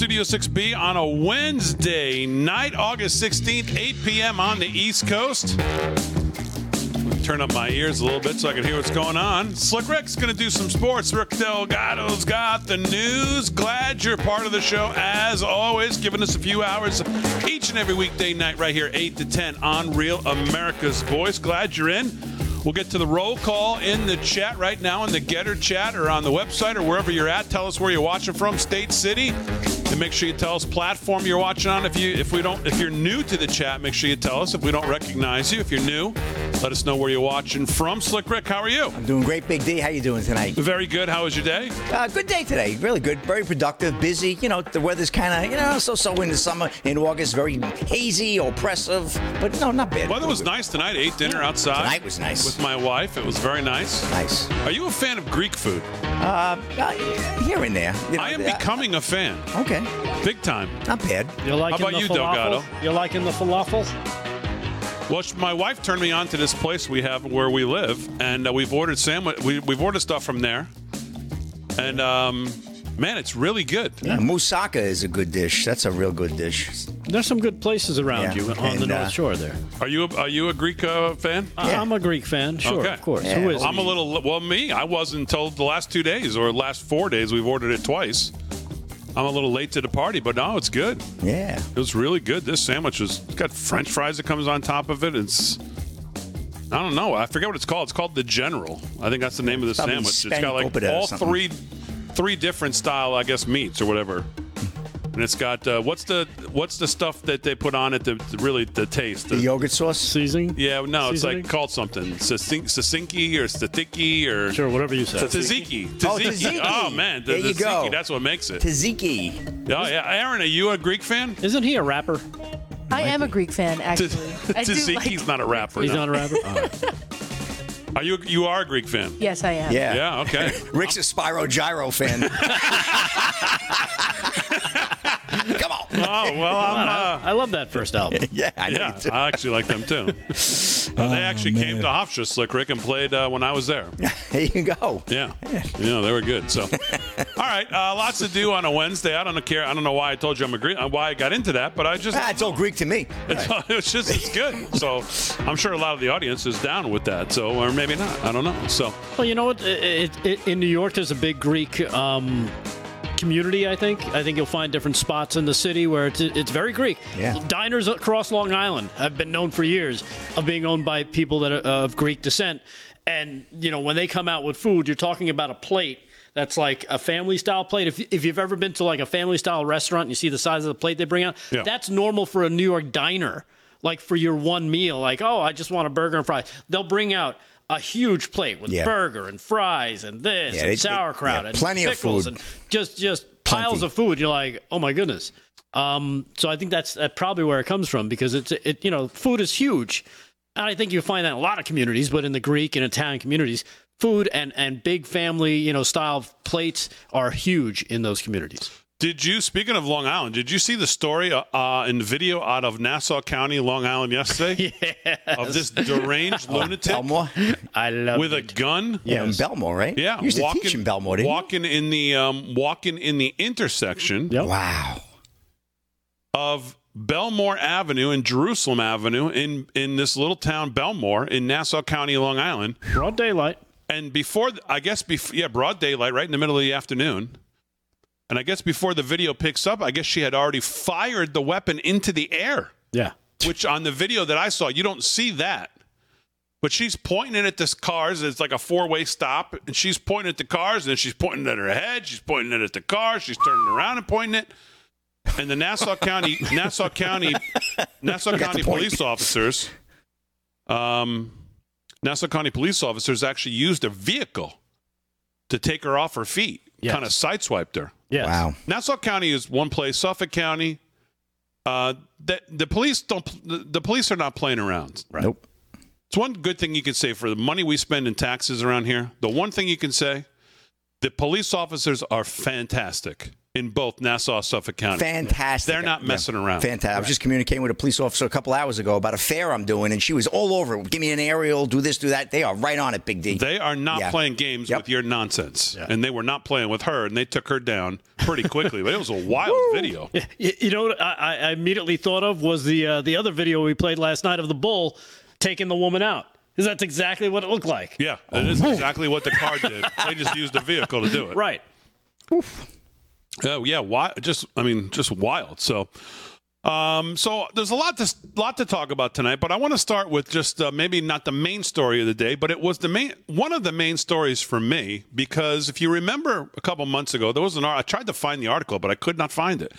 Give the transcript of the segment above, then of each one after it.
Studio 6B on a Wednesday night, August 16th, 8 p.m. on the East Coast. Turn up my ears a little bit so I can hear what's going on. Slick Rick's going to do some sports. Rick Delgado's got the news. Glad you're part of the show, as always, giving us a few hours each and every weekday night right here, 8 to 10 on Real America's Voice. Glad you're in. We'll get to the roll call in the chat right now in the Gettr chat or on the website or wherever you're at. Tell us where you're watching from, state, city, and make sure you tell us platform you're watching on. If you if we don't if you're new to the chat, make sure you tell us. If we don't recognize you, if you're new, let us know where you're watching from. Slick Rick, how are you? I'm doing great, Big D. How you doing tonight? Very good. How was your day? Uh, good day today. Really good. Very productive. Busy. You know, the weather's kind of you know so-so in the summer. In August, very hazy, oppressive, but no, not bad. Weather was nice tonight. I Ate dinner outside. Tonight was nice. with my wife. It was very nice. Nice. Are you a fan of Greek food? Uh, uh, here and there. You know, I am uh, becoming a fan, Okay, big time. not bad. You're liking about the you, falafel? Delgado? You're liking the falafel? Well, my wife turned me on to this place we have where we live, and uh, we've ordered sandwich. We, we've ordered stuff from there, and um, man, it's really good. Yeah, moussaka is a good dish. That's a real good dish. There's some good places around Yeah, you on the North uh, Shore there. Are you a, are you a Greek uh, fan? I- Yeah. I'm a Greek fan, sure, Okay. of course. Yeah. Who is? I'm a little. Well, me, I wasn't until the last two days or last four days. We've ordered it twice. I'm a little late to the party, but no, it's good. Yeah. It was really good. This sandwich was it's got French fries that comes on top of it. It's I don't know. I forget what it's called. It's called the General. I think that's the name of the sandwich. It's got like all something. three three different style, I guess, meats or whatever. And it's got uh, what's the what's the stuff that they put on it to, to really the taste. The yogurt sauce. seasoning? yeah, no, it's like called something Sasink- Sasinki or Statiki or Sure, whatever you say. Tzatziki. Oh, Tzatziki. tzatziki. Oh man, the There you tzatziki, go. That's what makes it. Tzatziki. Oh yeah, Aaron, are you a Greek fan? Isn't he a rapper? I am a Greek fan, actually. I do Tzatziki's like- not a rapper. He's no. not a rapper? All right. Are you you are a Greek fan? Yes, I am. Yeah. Yeah. Okay. Rick's a Spyro Gyra fan. Come on. Oh well, I'm. Uh, I love that first album. Yeah, I yeah. I actually like them too. Uh, they actually came to Hofstra Slick Rick and played uh, when I was there. There you go. Yeah, yeah, they were good. So, all right, uh, lots to do on a Wednesday. I don't care. I don't know why I told you I'm a Greek. uh, Why I got into that, but I just Ah, it's all Greek to me. it's, it's just it's good. So I'm sure a lot of the audience is down with that. So or maybe not. I don't know. So Well, you know what? It, it, it, in New York, there's a big Greek um, community. I think. I think you'll find different spots in the city where it's it's very Greek. Yeah. Diners across Long Island have been known for years of being owned by people that are of Greek descent, and you know when they come out with food, you're talking about a plate. That's like a family style plate. If, if you've ever been to like a family style restaurant and you see the size of the plate they bring out, Yeah. that's normal for a New York diner. Like for your one meal, like, oh, I just want a burger and fries. They'll bring out a huge plate with Yeah. burger and fries and this Yeah, and they- sauerkraut yeah, and plenty of pickles food. and just just piles Plenty. of food. You're like, oh my goodness. Um, so I think that's that probably where it comes from because it's it you know food is huge, and I think you find that in a lot of communities, but in the Greek and Italian communities, food and and big family you know style plates are huge in those communities. Did you, speaking of Long Island, did you see the story uh, uh, in video out of Nassau County, Long Island yesterday? Of this deranged lunatic Bellmore? I love with a gun? Yeah, in Bellmore, right? Yeah, You used to teach in Bellmore, didn't you? walking in the um, walking in the intersection Yep. Wow. of Bellmore Avenue and Jerusalem Avenue in in this little town Bellmore in Nassau County, Long Island. broad daylight. And before, I guess, before, yeah, broad daylight, right in the middle of the afternoon. And I guess before the video picks up, I guess she had already fired the weapon into the air. Yeah. which on the video that I saw, you don't see that. But she's pointing at this cars. It's like a four way stop. And she's pointing at the cars, and then she's pointing at her head. She's pointing it at the car. She's turning around and pointing it. And the Nassau County, Nassau County, Nassau County police officers, um, Nassau County police officers actually used a vehicle to take her off her feet, Yes. kind of sideswiped her. Yes. Wow. Nassau County is one place. Suffolk County, uh, the, the police don't. The, the police are not playing around. Nope. It's one good thing you can say for the money we spend in taxes around here. The one thing you can say, the police officers are fantastic. In both Nassau, Suffolk County. Fantastic. They're not messing around. Fantastic. I was just communicating with a police officer a couple hours ago about a fair I'm doing, and she was all over it. Give me an aerial, do this, do that. They are right on it, Big D. They are not Yeah. playing games Yep. with your nonsense, and they were not playing with her, and they took her down pretty quickly. but it was a wild video. You, you know what I, I immediately thought of was the uh, the other video we played last night of the bull taking the woman out. Because that's exactly what it looked like. Yeah, it is exactly what the car did. They just used a vehicle to do it. Right. Oh yeah, why? Just I mean, just wild. So, um, so there's a lot to lot to talk about tonight, but I want to start with just uh, maybe not the main story of the day, but it was the main one of the main stories for me because if you remember a couple months ago, there was an I tried to find the article, but I could not find it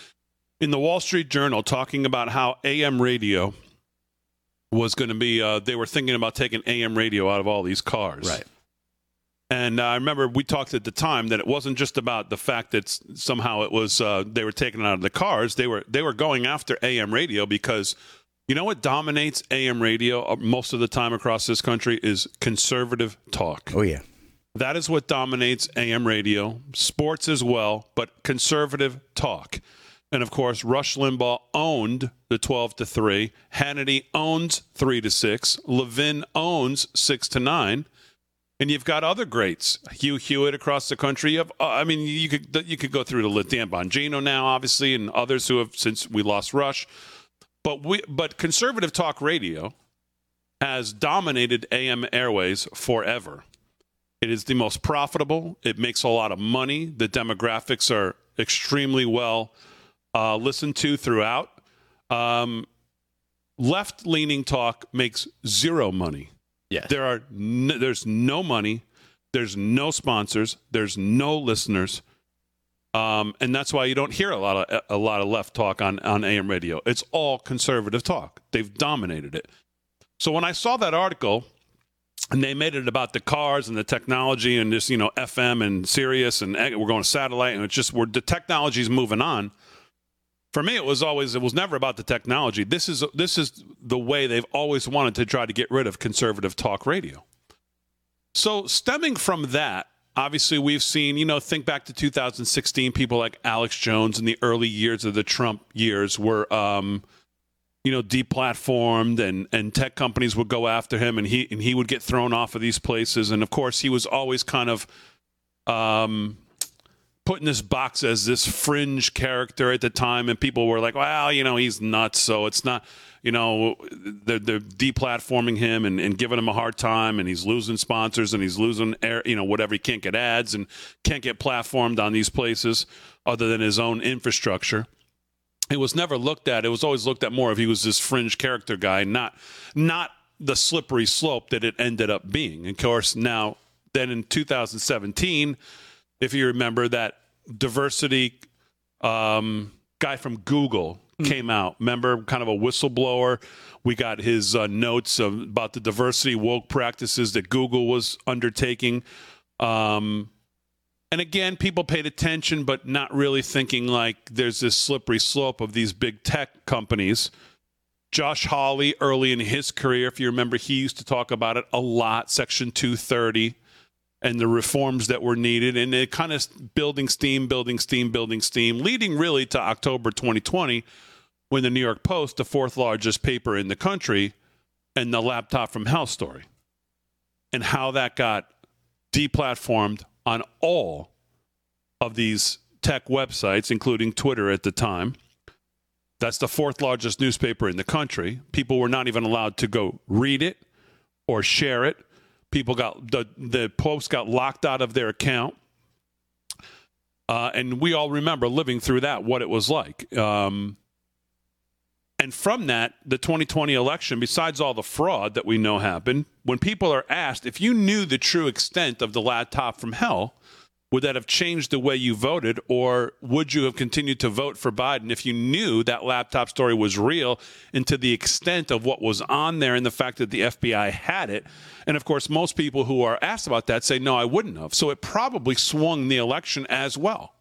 in the Wall Street Journal talking about how AM radio was going to be. Uh, they were thinking about taking AM radio out of all these cars, Right. And uh, I remember we talked at the time that it wasn't just about the fact that somehow it was uh, they were taken out of the cars. They were they were going after AM radio because you know what dominates AM radio uh, most of the time across this country is conservative talk. Oh, yeah. That is what dominates AM radio, sports as well, but conservative talk. And of course, Rush Limbaugh owned the 12 to 3. Hannity owns 3 to 6. Levin owns 6 to 9. And you've got other greats, Hugh Hewitt across the country. You have, uh, I mean, you could you could go through list. Dan Bongino now, obviously, and others who have since we lost Rush. But we, but conservative talk radio has dominated AM airways forever. It is the most profitable. It makes a lot of money. The demographics are extremely well uh, listened to throughout. Um, Left leaning talk makes zero money. Yes. There are there's no money, there's no sponsors, there's no listeners, um, and that's why you don't hear a lot of a lot of left talk on on AM radio. It's all conservative talk. They've dominated it. So when I saw that article, and they made it about the cars and the technology and this, you know, FM and Sirius and we're going to satellite and it's just we're the technology's moving on. For me, it was always it was never about the technology. This is this is the way they've always wanted to try to get rid of conservative talk radio. So stemming from that, obviously we've seen, you know, think back to 2016, people like Alex Jones in the early years of the Trump years were um, you know, deplatformed and, and tech companies would go after him and he and he would get thrown off of these places. And of course he was always kind of um put in this box as this fringe character at the time and people were like, Well, you know, he's nuts, so it's not you know, they're, they're deplatforming him and, and giving him a hard time, and he's losing sponsors and he's losing, air, you know, whatever. He can't get ads and can't get platformed on these places other than his own infrastructure it was never looked at. It was always looked at more if he was this fringe character guy, not not the slippery slope that it ended up being. Of course, now then in 2017, if you remember that diversity um, guy from Google came out. Remember, kind of a whistleblower. We got his uh, notes of, about the diversity woke practices that Google was undertaking. Um, and again, people paid attention, but not really thinking like there's this slippery slope of these big tech companies. Josh Hawley, early in his career, if you remember, he used to talk about it a lot, Section 230 and the reforms that were needed. And it kind of building steam, building steam, building steam, leading really to October 2020 when the New York Post, the fourth largest paper in the country, and the laptop from hell story, and how that got deplatformed on all of these tech websites, including Twitter at the time. That's the fourth largest newspaper in the country. People were not even allowed to go read it or share it. People got the the post got locked out of their account, uh, and we all remember living through that what it was like. Um, and from that, the 2020 election, besides all the fraud that we know happened, when people are asked if you knew the true extent of the laptop from hell, would that have changed the way you voted, or would you have continued to vote for Biden if you knew that laptop story was real and to the extent of what was on there and the fact that the FBI had it? And of course, most people who are asked about that say, no, I wouldn't have. So it probably swung the election as well.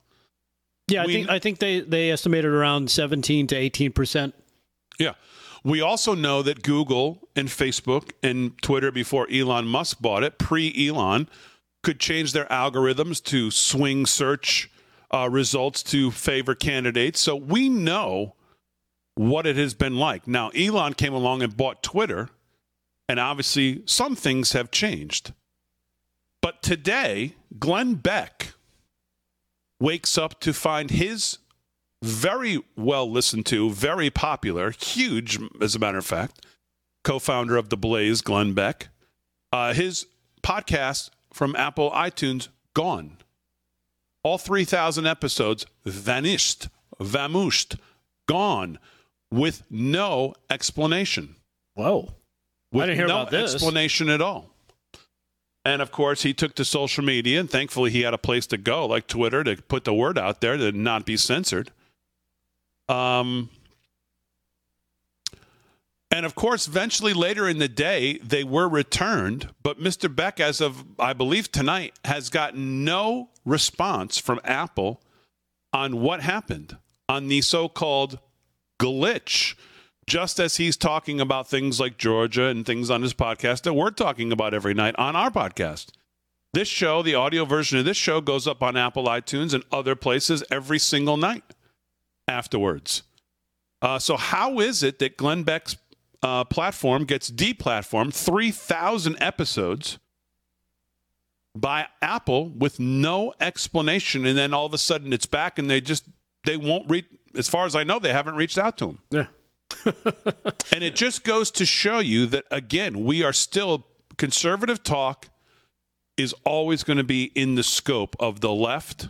Yeah, I We- think I think they they estimated around 17 to 18 percent. Yeah. We also know that Google and Facebook and Twitter, before Elon Musk bought it, pre Elon, could change their algorithms to swing search uh, results to favor candidates. So we know what it has been like. Now, Elon came along and bought Twitter, and obviously some things have changed. But today, Glenn Beck wakes up to find his very well listened to, very popular, huge, as a matter of fact, co founder of The Blaze, Glenn Beck, uh, his podcast from Apple iTunes gone. All 3,000 episodes vanished, vamooshed, gone with no explanation. Whoa. With I didn't hear no about this. explanation at all. And of course, he took to social media, and thankfully, he had a place to go, like Twitter, to put the word out there to not be censored. Um, and of course, eventually later in the day, they were returned. But Mr. Beck, as of I believe tonight, has gotten no response from Apple on what happened on the so called glitch. Just as he's talking about things like Georgia and things on his podcast that we're talking about every night on our podcast. This show, the audio version of this show, goes up on Apple iTunes and other places every single night afterwards. Uh, so, how is it that Glenn Beck's uh, platform gets deplatformed 3,000 episodes by Apple with no explanation, and then all of a sudden it's back, and they just they won't reach. As far as I know, they haven't reached out to them. Yeah. and it just goes to show you that again, we are still conservative talk is always going to be in the scope of the left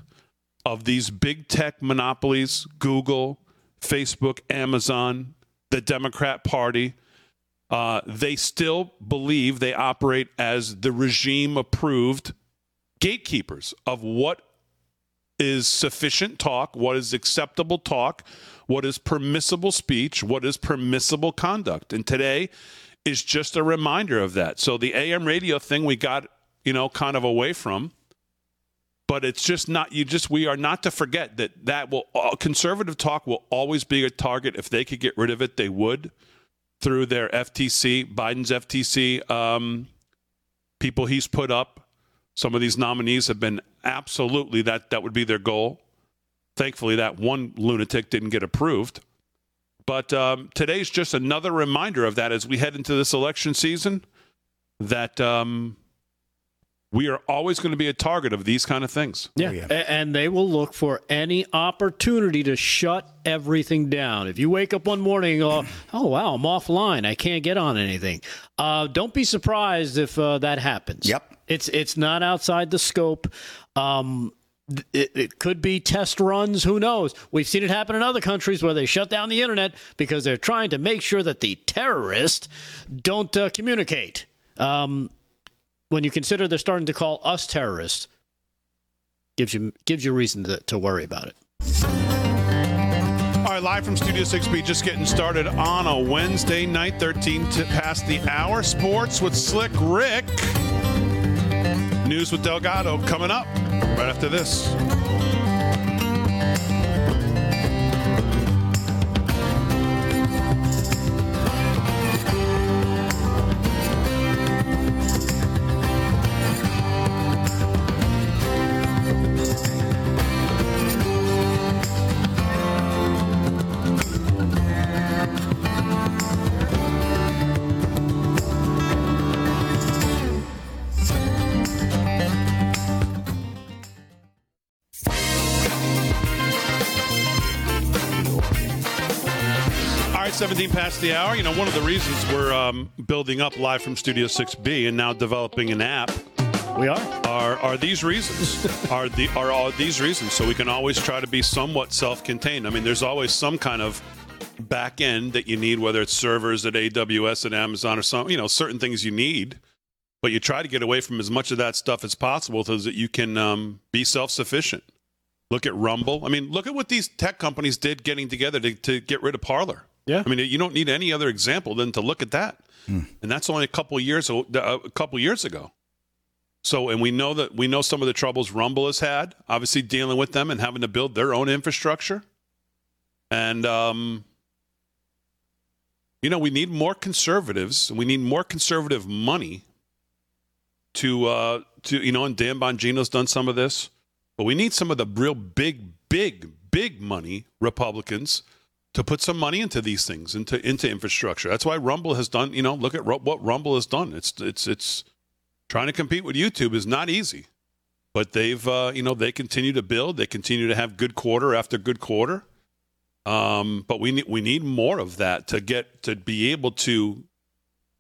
of these big tech monopolies, Google, Facebook, Amazon, the Democrat Party. Uh, they still believe they operate as the regime approved gatekeepers of what is sufficient talk, what is acceptable talk, what is permissible speech, what is permissible conduct. And today is just a reminder of that. So the AM radio thing we got, you know, kind of away from but it's just not you just we are not to forget that that will uh, conservative talk will always be a target. If they could get rid of it they would through their FTC Biden's FTC um, people he's put up. Some of these nominees have been absolutely that that would be their goal. Thankfully that one lunatic didn't get approved. But um, today's just another reminder of that as we head into this election season that um, we are always going to be a target of these kind of things. Yeah. yeah. And they will look for any opportunity to shut everything down. If you wake up one morning and go, oh, wow, I'm offline. I can't get on anything. Uh, don't be surprised if uh, that happens. Yep. It's, it's not outside the scope. Um, it, it could be test runs. Who knows? We've seen it happen in other countries where they shut down the internet because they're trying to make sure that the terrorists don't uh, communicate. Um, when you consider they're starting to call us terrorists, gives you gives you reason to, to worry about it. All right, live from Studio 6B, just getting started on a Wednesday night, 13 to past the hour. Sports with Slick Rick. News with Delgado coming up right after this. Past the hour. You know, one of the reasons we're um, building up live from Studio 6B and now developing an app. We are. are are these reasons. Are the are all these reasons. So we can always try to be somewhat self-contained. I mean there's always some kind of back end that you need whether it's servers at aws at amazon or some you know certain things you need. But you try to get away from as much of that stuff as possible so that you can um, be self-sufficient. Look at rumble. I mean look at what these tech companies did getting together to, to get rid of Parler Yeah. i mean you don't need any other example than to look at that and that's only a couple of years uh, a couple years ago so, and we know that we know some of the troubles Rumble has had, obviously dealing with them and having to build their own infrastructure. And, um, you know, we need more conservatives and we need more conservative money to, uh, to, you know, and Dan Bongino's done some of this but we need some of the real big, big, big money Republicans to put some money into these things, into into infrastructure. That's why Rumble has done. You know, look at what Rumble has done. It's it's it's trying to compete with YouTube is not easy, but they've uh, you know they continue to build. They continue to have good quarter after good quarter. Um, but we need we need more of that to get to be able to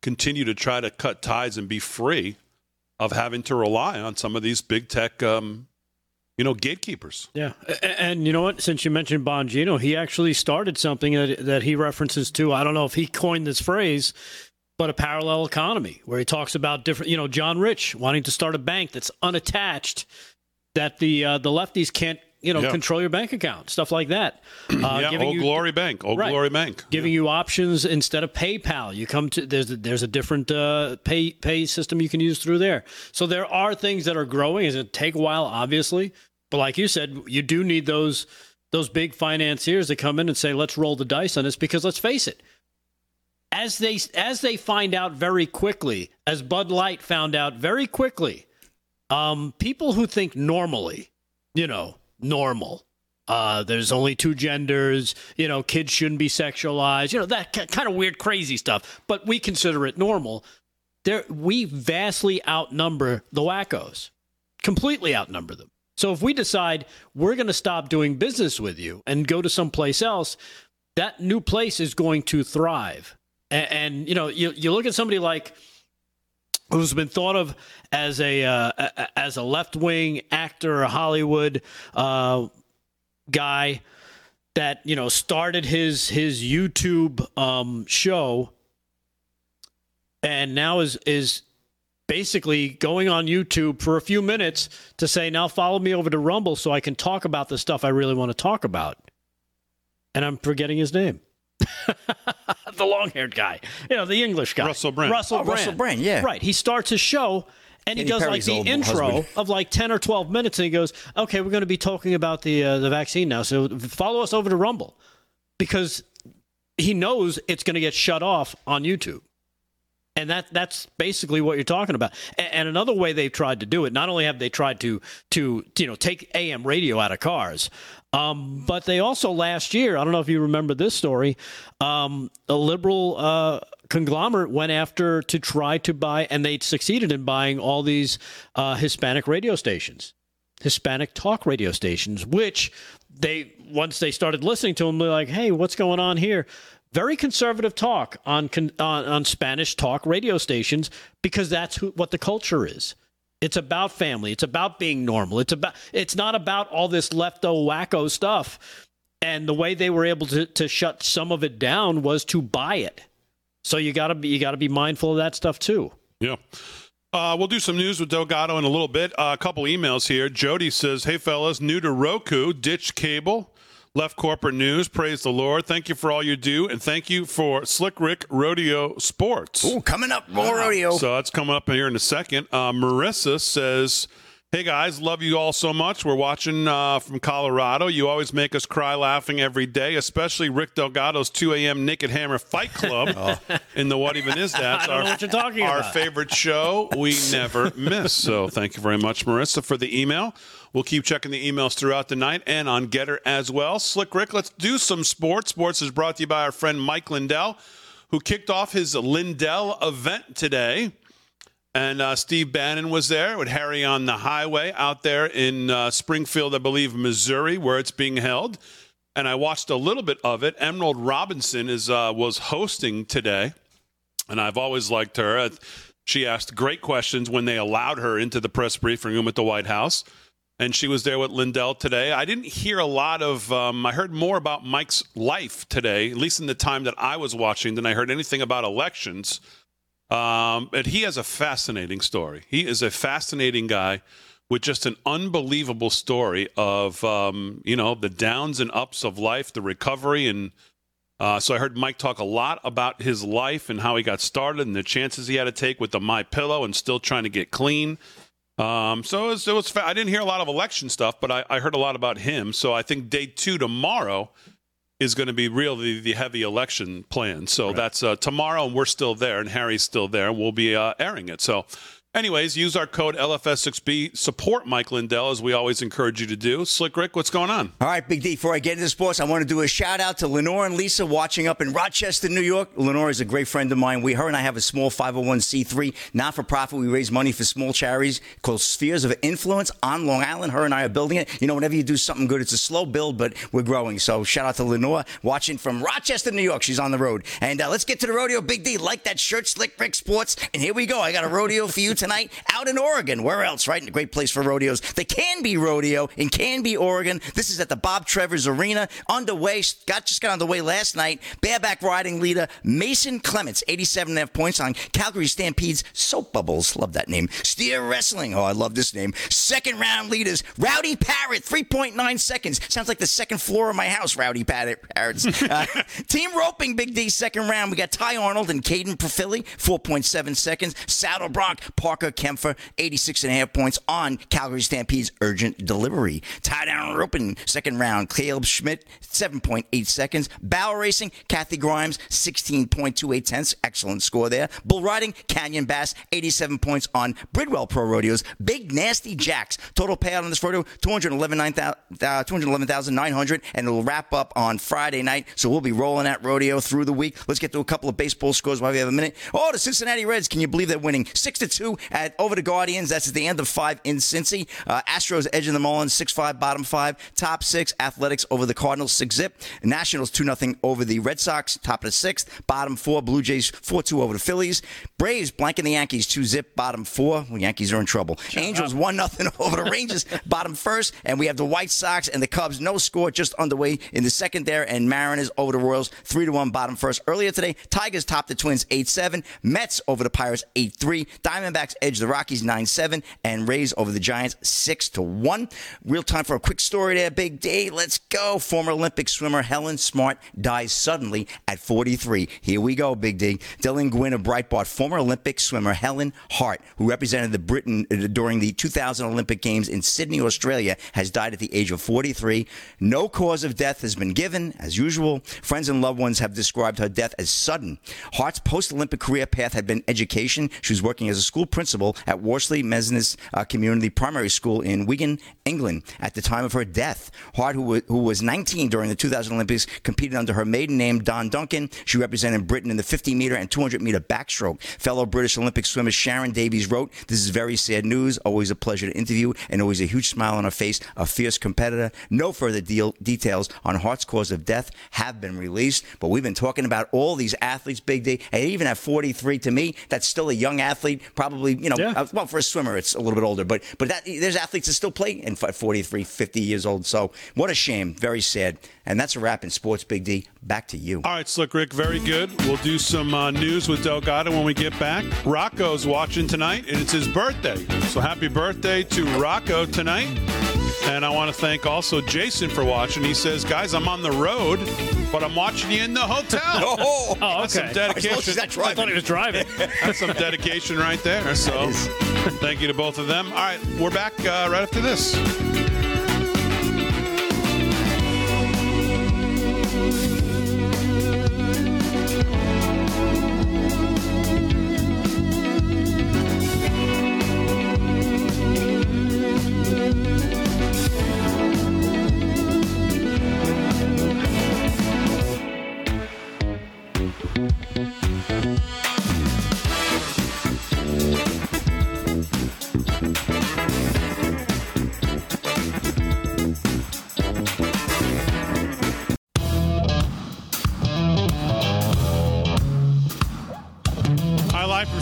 continue to try to cut ties and be free of having to rely on some of these big tech um, you know, gatekeepers. Yeah, and, and, you know what? Since you mentioned Bongino, he actually started something that, that he references to. I don't know if he coined this phrase, but a parallel economy where he talks about different. You know, John Rich wanting to start a bank that's unattached, that the uh, the lefties can't you know, yeah. control your bank account, stuff like that. Uh, yeah, Old you, Glory Bank, Old right, Glory Bank, giving yeah. you options instead of PayPal. You come to there's a, there's a different uh, pay pay system you can use through there. So there are things that are growing. It take a while, obviously, but like you said, you do need those those big financiers to come in and say, "Let's roll the dice on this." Because let's face it, as they as they find out very quickly, as Bud Light found out very quickly, um, people who think normally, you know, normal. Uh, there's only two genders. You know, kids shouldn't be sexualized. You know that kind of weird, crazy stuff. But we consider it normal. There, we vastly outnumber the wackos. Completely outnumber them. So if we decide we're going to stop doing business with you and go to someplace else, that new place is going to thrive. And, and you know, you, you look at somebody like who's been thought of as a uh, as a left wing actor, a Hollywood uh, guy that you know started his his YouTube um, show, and now is is basically going on YouTube for a few minutes to say, now follow me over to Rumble so I can talk about the stuff I really want to talk about. And I'm forgetting his name. the long haired guy, you know, the English guy. Russell Brand. Russell oh, Brand. Russell Brand, yeah. Right. He starts his show and he does Perry's like the intro husband. of like 10 or 12 minutes and he goes, okay, we're going to be talking about the, uh, the vaccine now. So follow us over to Rumble because he knows it's going to get shut off on YouTube. And that that's basically what you're talking about. And, and, another way they've tried to do it, not only have they tried to to you know take AM radio out of cars, um, but they also last year, I don't know if you remember this story, um, a liberal uh, conglomerate went after to try to buy, and they succeeded in buying all these uh, Hispanic radio stations, Hispanic talk radio stations, which they once they started listening to them, they're like, "Hey, what's going on here?" Very conservative talk on, on, on Spanish talk radio stations because that's who, what the culture is. It's about family. It's about being normal. It's about it's not about all this lefto wacko stuff. And the way they were able to, to shut some of it down was to buy it. So you gotta be you gotta be mindful of that stuff too. Yeah. Uh, we'll do some news with Delgado in a little bit. Uh, a couple emails here. Jody says, "Hey fellas, new to Roku, ditch cable." Left Corporate News. Praise the Lord. Thank you for all you do, and thank you for Slick Rick Rodeo Sports. Oh, coming up, more rodeo. So that's coming up here in a second. Uh, Marissa says, Hey guys, love you all so much. We're watching uh, from Colorado. You always make us cry laughing every day, especially Rick Delgado's 2 a.m. Naked Hammer Fight Club oh. in the What Even Is That? I don't our, know what you're talking our about. favorite show we never miss. So thank you very much, Marissa, for the email. We'll keep checking the emails throughout the night and on Gettr as well. Slick Rick, let's do some sports. Sports is brought to you by our friend Mike Lindell, who kicked off his Lindell event today. And uh, Steve Bannon was there with Harry on the highway out there in uh, Springfield, I believe, Missouri, where it's being held. And I watched a little bit of it. Emerald Robinson is uh, was hosting today, and I've always liked her. She asked great questions when they allowed her into the press briefing room at the White House and she was there with Lindell today. I didn't hear a lot of, um, I heard more about Mike's life today, at least in the time that I was watching, than I heard anything about elections. Um, but he has a fascinating story. He is a fascinating guy with just an unbelievable story of, um, you know, the downs and ups of life, the recovery. And uh, so I heard Mike talk a lot about his life and how he got started and the chances he had to take with the My Pillow and still trying to get clean. Um, so it was, it was, I didn't hear a lot of election stuff, but I, I heard a lot about him. So I think day two tomorrow is going to be really the heavy election plan. So right. that's uh, tomorrow, and we're still there, and Harry's still there. We'll be uh, airing it. So Anyways, use our code LFS6B. Support Mike Lindell as we always encourage you to do. Slick Rick, what's going on? All right, Big D. Before I get into sports, I want to do a shout out to Lenore and Lisa watching up in Rochester, New York. Lenore is a great friend of mine. We, her and I have a small 501c3 not for profit. We raise money for small charities called Spheres of Influence on Long Island. Her and I are building it. You know, whenever you do something good, it's a slow build, but we're growing. So shout out to Lenore watching from Rochester, New York. She's on the road. And uh, let's get to the rodeo, Big D. Like that shirt, Slick Rick Sports. And here we go. I got a rodeo for you tonight out in Oregon. Where else, right? In a great place for rodeos. The Canby Rodeo in Canby, Oregon. This is at the Bob Trevor's Arena. Underway. Got just got on the way last night. Bareback riding leader Mason Clements, 87 and a half points on Calgary Stampede's Soap Bubbles. Love that name. Steer Wrestling. Oh, I love this name. Second round leaders. Rowdy Parrott, 3.9 seconds. Sounds like the second floor of my house, Rowdy Parrott. Parrots. uh, team roping, Big D, second round. We got Ty Arnold and Caden Profili, 4.7 seconds. Saddle Bronc, Parker Kempfer, 86 and a half points on Calgary Stampede's urgent delivery. Tie down roping, second round. Caleb Schmidt, 7.8 seconds. Bow racing, Kathy Grimes, 16.28 tenths. Excellent score there. Bull riding, Canyon Bass, 87 points on Bridwell Pro Rodeos. Big Nasty Jacks. Total payout on this rodeo, 211,900, and it'll wrap up on Friday night. So we'll be rolling that rodeo through the week. Let's get to a couple of baseball scores while we have a minute. Oh, the Cincinnati Reds. Can you believe they're winning 6 to 2 at over the Guardians? That's at the end of five in Cincy. Uh, Astros edging them all in 6 5, bottom five. Top six, Athletics over the Cardinals, 6 zip. Nationals 2 nothing over the Red Sox, top of the sixth. Bottom four, Blue Jays 4 2 over the Phillies. Braves blanking the Yankees 2 zip, bottom four. Well, Yankees are in trouble. Angels 1 nothing over the Rangers, bottom first. And we have the White Sox and the Cubs, no score, just underway in the second there. And Mariners over the Royals, 3 to 1, bottom first. Earlier today, Tigers topped the Twins 8 7. Mets over the Pirates 8 3. Diamondbacks edge the Rockies 9 7. And Rays over the Giants 6-1. Real time for a quick story there, Big D. Let's go. Former Olympic swimmer Helen Smart dies suddenly at 43. Here we go, Big D. Dylan Gwinn of Breitbart, former Olympic swimmer Helen Hart, who represented the Britain uh, during the 2000 Olympic Games in Sydney, Australia, has died at the age of 43. No cause of death has been given, as usual. Friends and loved ones have described her death as sudden. Hart's post-Olympic career path had been education. She was working as a school principal at Worsley Mesnes uh, Community Primary School in Wigan, England, at the time of her death. Hart, who was, who was 19 during the 2000 Olympics, competed under her maiden name, Don Duncan. She represented Britain in the 50 meter and 200 meter backstroke. Fellow British Olympic swimmer Sharron Davies wrote, This is very sad news. Always a pleasure to interview and always a huge smile on her face. A fierce competitor. No further deal, details on Hart's cause of death have been released, but we've been talking about all these athletes, Big D. And even at 43, to me, that's still a young athlete. Probably, you know, Yeah. uh, well, for a swimmer, it's a little bit older, but but that there's athletes that still play in f- 43, 50 years old. So what a shame. Very sad. And that's a wrap in sports, Big D. Back to you. All right, Slick Rick, very good. We'll do some uh, news with Delgado when we get back. Rocco's watching tonight, and it's his birthday. So happy birthday to Rocco tonight. And I want to thank also Jason for watching. He says, guys, I'm on the road, but I'm watching you in the hotel. Oh, Oh, That's some dedication. He's not I thought driving. he was driving. That's some dedication right there. So is. thank you to both of them. All right, we're back uh, right after this.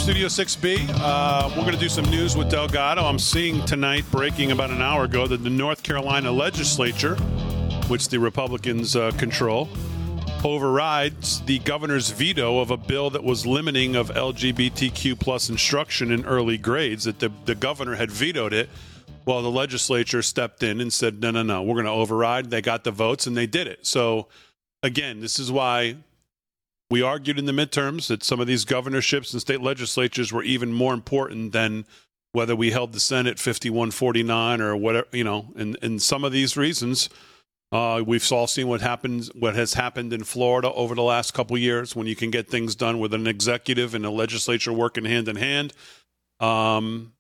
Studio 6B. Uh, we're going to do some news with Delgado. I'm seeing tonight, breaking about an hour ago, that the North Carolina legislature, which the Republicans uh, control, overrides the governor's veto of a bill that was limiting of LGBTQ plus instruction in early grades. That the, the governor had vetoed it. Well, the legislature stepped in and said, no, no, no, we're going to override. They got the votes and they did it. So, again, this is why we argued in the midterms that some of these governorships and state legislatures were even more important than whether we held the Senate 5149 or whatever, you know, and, and some of these reasons. Uh, we've all seen what happens, what has happened in Florida over the last couple years when you can get things done with an executive and a legislature working hand in hand. Um,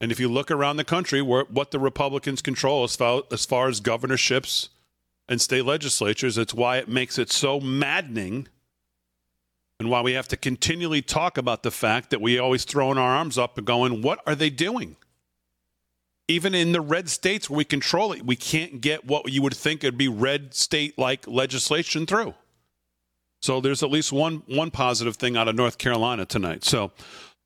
and if you look around the country, where, what the Republicans control as far, as far as governorships and state legislatures, it's why it makes it so maddening and why we have to continually talk about the fact that we always throwing our arms up and going, what are they doing? Even in the red states where we control it, we can't get what you would think would be red state like legislation through. So there's at least one one positive thing out of North Carolina tonight. So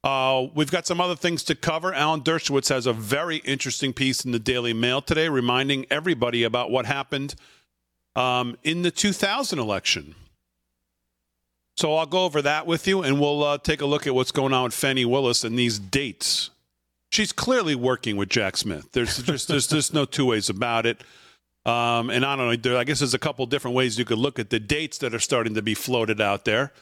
uh, we've got some other things to cover. Alan Dershowitz has a very interesting piece in the Daily Mail today, reminding everybody about what happened um, in the 2000 election. So I'll go over that with you, and we'll uh, take a look at what's going on with Fani Willis and these dates. She's clearly working with Jack Smith. There's just there's just no two ways about it. Um, and I don't know. There, I guess there's a couple different ways you could look at the dates that are starting to be floated out there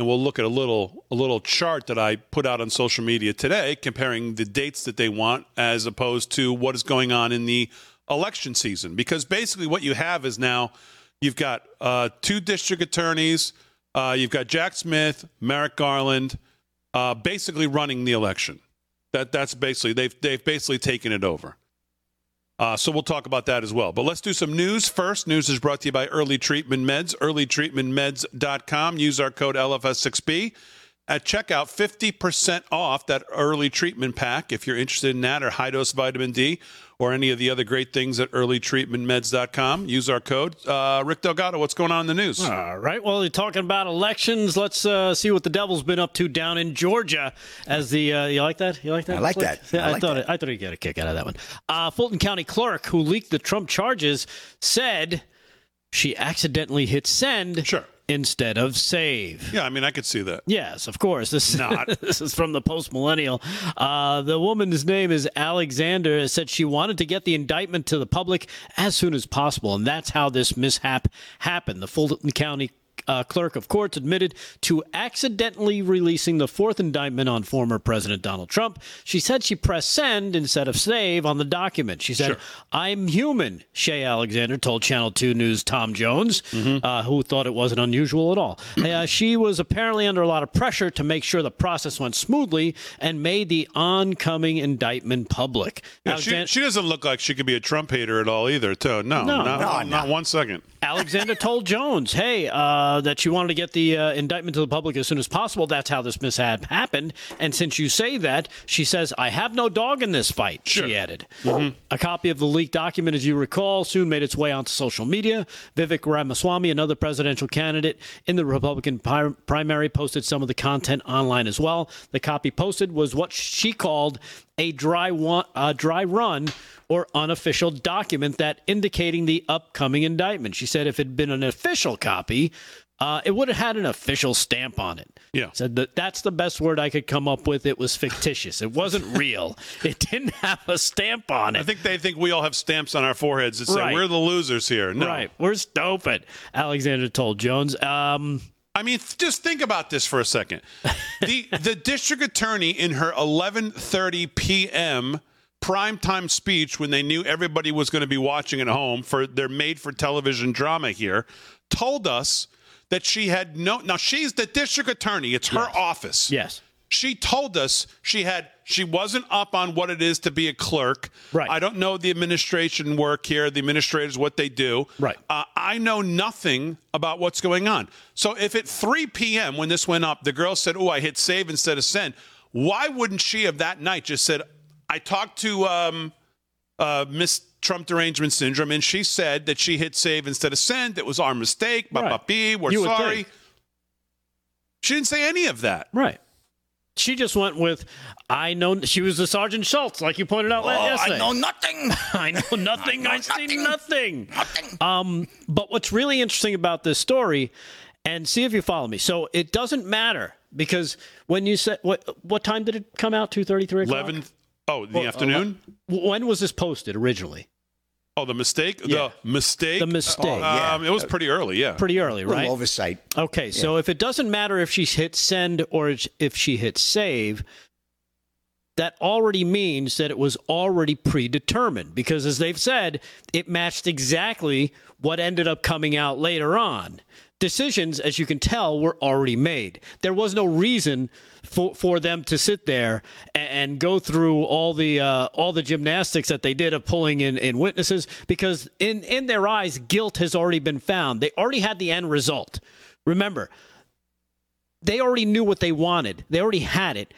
and we'll look at a little a little chart that I put out on social media today comparing the dates that they want as opposed to what is going on in the election season because basically what you have is now you've got uh, two district attorneys uh, you've got Jack Smith Merrick Garland uh, basically running the election that that's basically they've they've basically taken it over uh, so we'll talk about that as well. But let's do some news first. News is brought to you by Early Treatment Meds, earlytreatmentmeds.com. Use our code LFS6B at checkout 50% off that early treatment pack if you're interested in that or high dose vitamin D or any of the other great things at earlytreatmentmeds.com. Use our code. Uh, Rick Delgado, what's going on in the news? All right. Well, you're talking about elections. Let's uh, see what the devil's been up to down in Georgia. As the uh, you like that? You like that? I like that. Yeah, I I, like thought that. It, I thought you'd get a kick out of that one. Uh, Fulton County clerk who leaked the Trump charges said she accidentally hit send Sure. Instead of save. Yeah, I mean, I could see that. Yes, of course. This Not. this is from the post millennial. Uh, the woman's name is Alexander. Said she wanted to get the indictment to the public as soon as possible, and that's how this mishap happened. The Fulton County. Uh, clerk of courts admitted to accidentally releasing the fourth indictment on former President Donald Trump. She said she pressed send instead of save on the document. She said, Sure. I'm human, Che Alexander told Channel 2 News Tom Jones, Mm-hmm. uh, who thought it wasn't unusual at all. Uh, she was apparently under a lot of pressure to make sure the process went smoothly and made the oncoming indictment public. Yeah, she, she doesn't look like she could be a Trump hater at all either, too. No, No. not, No, not no. one second. Alexander told Jones, hey, uh, that she wanted to get the uh, indictment to the public as soon as possible. That's how this mishap happened. And since you say that, she says, I have no dog in this fight, Sure. she added. A copy of the leaked document, as you recall, soon made its way onto social media. Vivek Ramaswamy, another presidential candidate in the Republican pri- primary, posted some of the content online as well. The copy posted was what she called a dry, one, uh, dry run or unofficial document that indicating the upcoming indictment. She said if it had been an official copy, uh, it would have had an official stamp on it. Yeah. Said that that's the best word I could come up with. It was fictitious. It wasn't real. It didn't have a stamp on it. I think they think we all have stamps on our foreheads that say Right. we're the losers here. No. Right. We're stupid. Alexander told Jones. Um, I mean, th- just think about this for a second. The the district attorney in her 11:30 p.m. primetime speech when they knew everybody was going to be watching at home for their made for television drama here told us that she had no Now she's the district attorney. It's her office. yes. She told us she had she wasn't up on what it is to be a clerk. Right. I don't know the administration work here, the administrators what they do. Right. Uh, I know nothing about what's going on. So if at 3 p.m. when this went up, the girl said, "Oh, I hit save instead of send," why wouldn't she have that night just said, "I talked to um, uh, Miss Trump derangement syndrome, and she said that she hit save instead of send. It was our mistake. Ba, ba, Right. bee, we're You would sorry." think. She didn't say any of that. Right. She just went with, I know. She was the Sergeant Schultz, like you pointed out last. Oh, yesterday. I know nothing. I know nothing. I, know see nothing. nothing. Nothing. Um, but what's really interesting about this story, and see if you follow me. So it doesn't matter because when you said what what time did it come out? Two thirty three. 11 oh the afternoon When was this posted originally? oh the mistake Yeah. the mistake The mistake. yeah. um, it was pretty early yeah Pretty early, Little right? oversight. Okay, so if it doesn't matter if she hit send or if she hit save, that already means that it was already predetermined because, as they've said, it matched exactly what ended up coming out later on. Decisions, as you can tell, were already made. There was no reason for for them to sit there and, and go through all the uh, all the gymnastics that they did of pulling in, in witnesses because in in their eyes, guilt has already been found. They already had the end result. Remember, they already knew what they wanted. They already had it.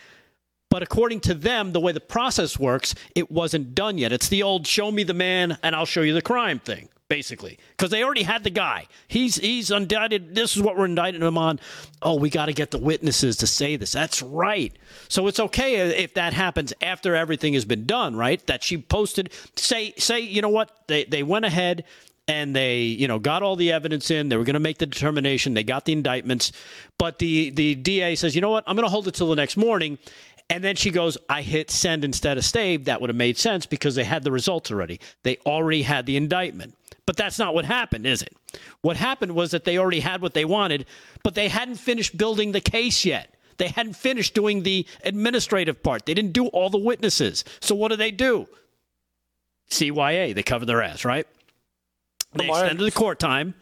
But according to them, the way the process works, it wasn't done yet. It's the old show me the man and I'll show you the crime thing basically, because they already had the guy. He's he's indicted. This is what we're indicting him on. Oh, we got to get the witnesses to say this. That's right. So it's okay if that happens after everything has been done, right? That she posted. Say say you know what they they went ahead and they you know got all the evidence in they were going to make the determination they got the indictments but the the da says you know what i'm going to hold it till the next morning and then she goes, I hit send instead of save. That would have made sense because they had the results already. They already had the indictment. But that's not what happened, is it? What happened was that they already had what they wanted, but they hadn't finished building the case yet. They hadn't finished doing the administrative part. They didn't do all the witnesses. So what do they do? CYA, they cover their ass, right? They extended the court time.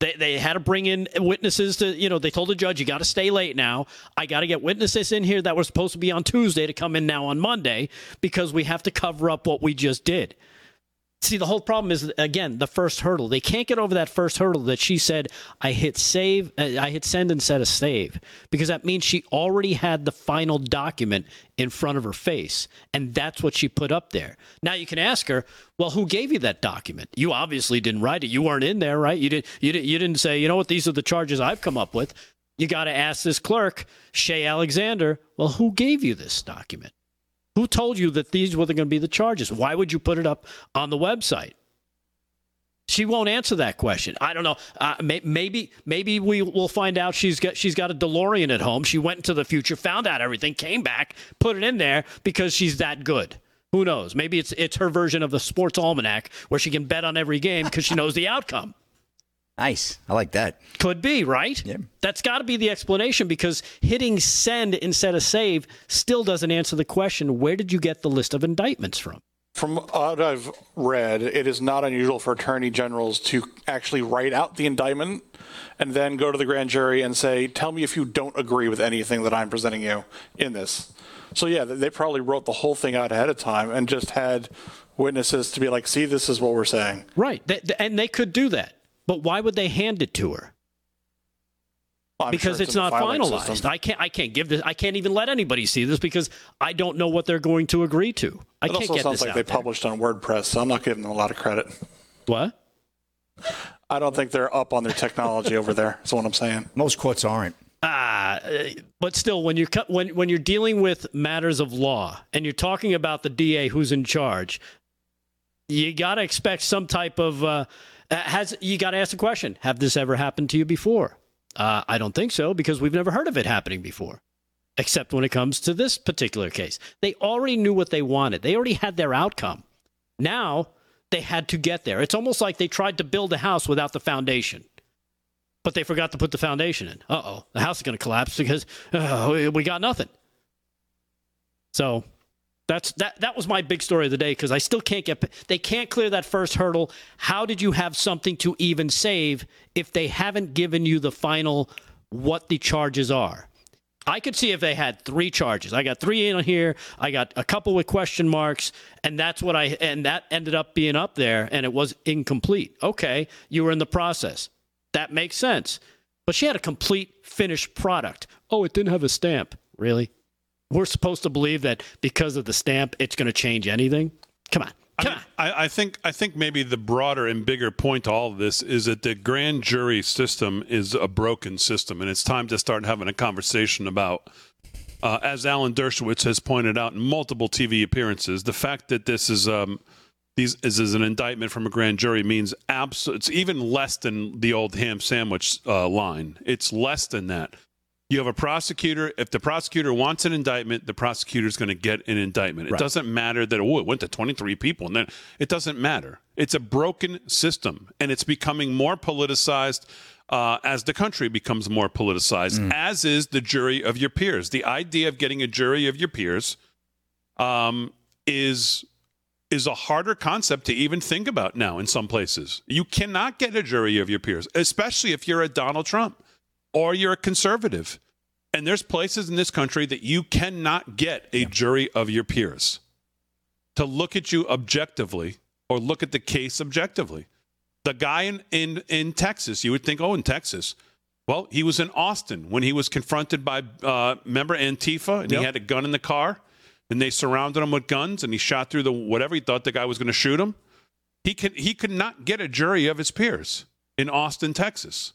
They, they had to bring in witnesses to, you know, they told the judge, you got to stay late now. I got to get witnesses in here that were supposed to be on Tuesday to come in now on Monday because we have to cover up what we just did. See, the whole problem is again the first hurdle. They can't get over that first hurdle that she said I hit save, uh, I hit send instead of save because that means she already had the final document in front of her face, and that's what she put up there. Now you can ask her, well, who gave you that document? You obviously didn't write it. You weren't in there, right? You didn't. You didn't. You didn't say, you know what? These are the charges I've come up with. You got to ask this clerk, Che Alexander. Well, who gave you this document? Who told you that these were going to be the charges? Why would you put it up on the website? She won't answer that question. I don't know. Uh, may, maybe maybe we will find out she's got she's got a DeLorean at home. She went into the future, found out everything, came back, put it in there because she's that good. Who knows? Maybe it's it's her version of the sports almanac where she can bet on every game because she knows the outcome. Nice. I like that. Could be, right? Yeah. That's got to be the explanation because hitting send instead of save still doesn't answer the question where did you get the list of indictments from? From what I've read, it is not unusual for attorney generals to actually write out the indictment and then go to the grand jury and say, Tell me if you don't agree with anything that I'm presenting you in this. So, yeah, they probably wrote the whole thing out ahead of time and just had witnesses to be like, See, this is what we're saying. Right. and they could do that. But why would they hand it to her? Well, because sure it's, it's not finalized. System. I can't. I can't give this. I can't even let anybody see this because I don't know what they're going to agree to. I it can't also get sounds this like they there. published on WordPress, so I'm not giving them a lot of credit. What? I don't think they're up on their technology over there. That's what I'm saying. Most courts aren't. Ah, uh, but still, when you're when when you're dealing with matters of law and you're talking about the DA who's in charge, you got to expect some type of. Uh, has you got to ask the question: Have this ever happened to you before? Uh, I don't think so because we've never heard of it happening before, except when it comes to this particular case. They already knew what they wanted. They already had their outcome. Now they had to get there. It's almost like they tried to build a house without the foundation, but they forgot to put the foundation in. Uh oh, the house is going to collapse because uh, we got nothing. So that's that. That was my big story of the day because I still can't get. They can't clear that first hurdle. How did you have something to even save if they haven't given you the final what the charges are? I could see if they had three charges. I got three in here. I got a couple with question marks, and that's what I and that ended up being up there, and it was incomplete. Okay, you were in the process. That makes sense. But she had a complete finished product. Oh, it didn't have a stamp. Really? We're supposed to believe that because of the stamp, it's going to change anything. Come on. Come I, mean, I, I, think I think maybe the broader and bigger point to all of this is that the grand jury system is a broken system, and it's time to start having a conversation about, uh, as Alan Dershowitz has pointed out in multiple TV appearances, the fact that this is um, these is, is an indictment from a grand jury means absolutely it's even less than the old ham sandwich uh, line. It's less than that. You have a prosecutor. If the prosecutor wants an indictment, the prosecutor is going to get an indictment. It right. doesn't matter that oh, it went to 23 people, and then it doesn't matter. It's a broken system, and it's becoming more politicized uh, as the country becomes more politicized. Mm. As is the jury of your peers. The idea of getting a jury of your peers um, is is a harder concept to even think about now in some places. You cannot get a jury of your peers, especially if you're a Donald Trump or you're a conservative. And there's places in this country that you cannot get a jury of your peers to look at you objectively or look at the case objectively. The guy in, in, in Texas, you would think, oh, in Texas. Well, he was in Austin when he was confronted by, uh, member Antifa, and Yep. he had a gun in the car, and they surrounded him with guns, and he shot through the whatever he thought the guy was going to shoot him. He could he could not get a jury of his peers in Austin, Texas,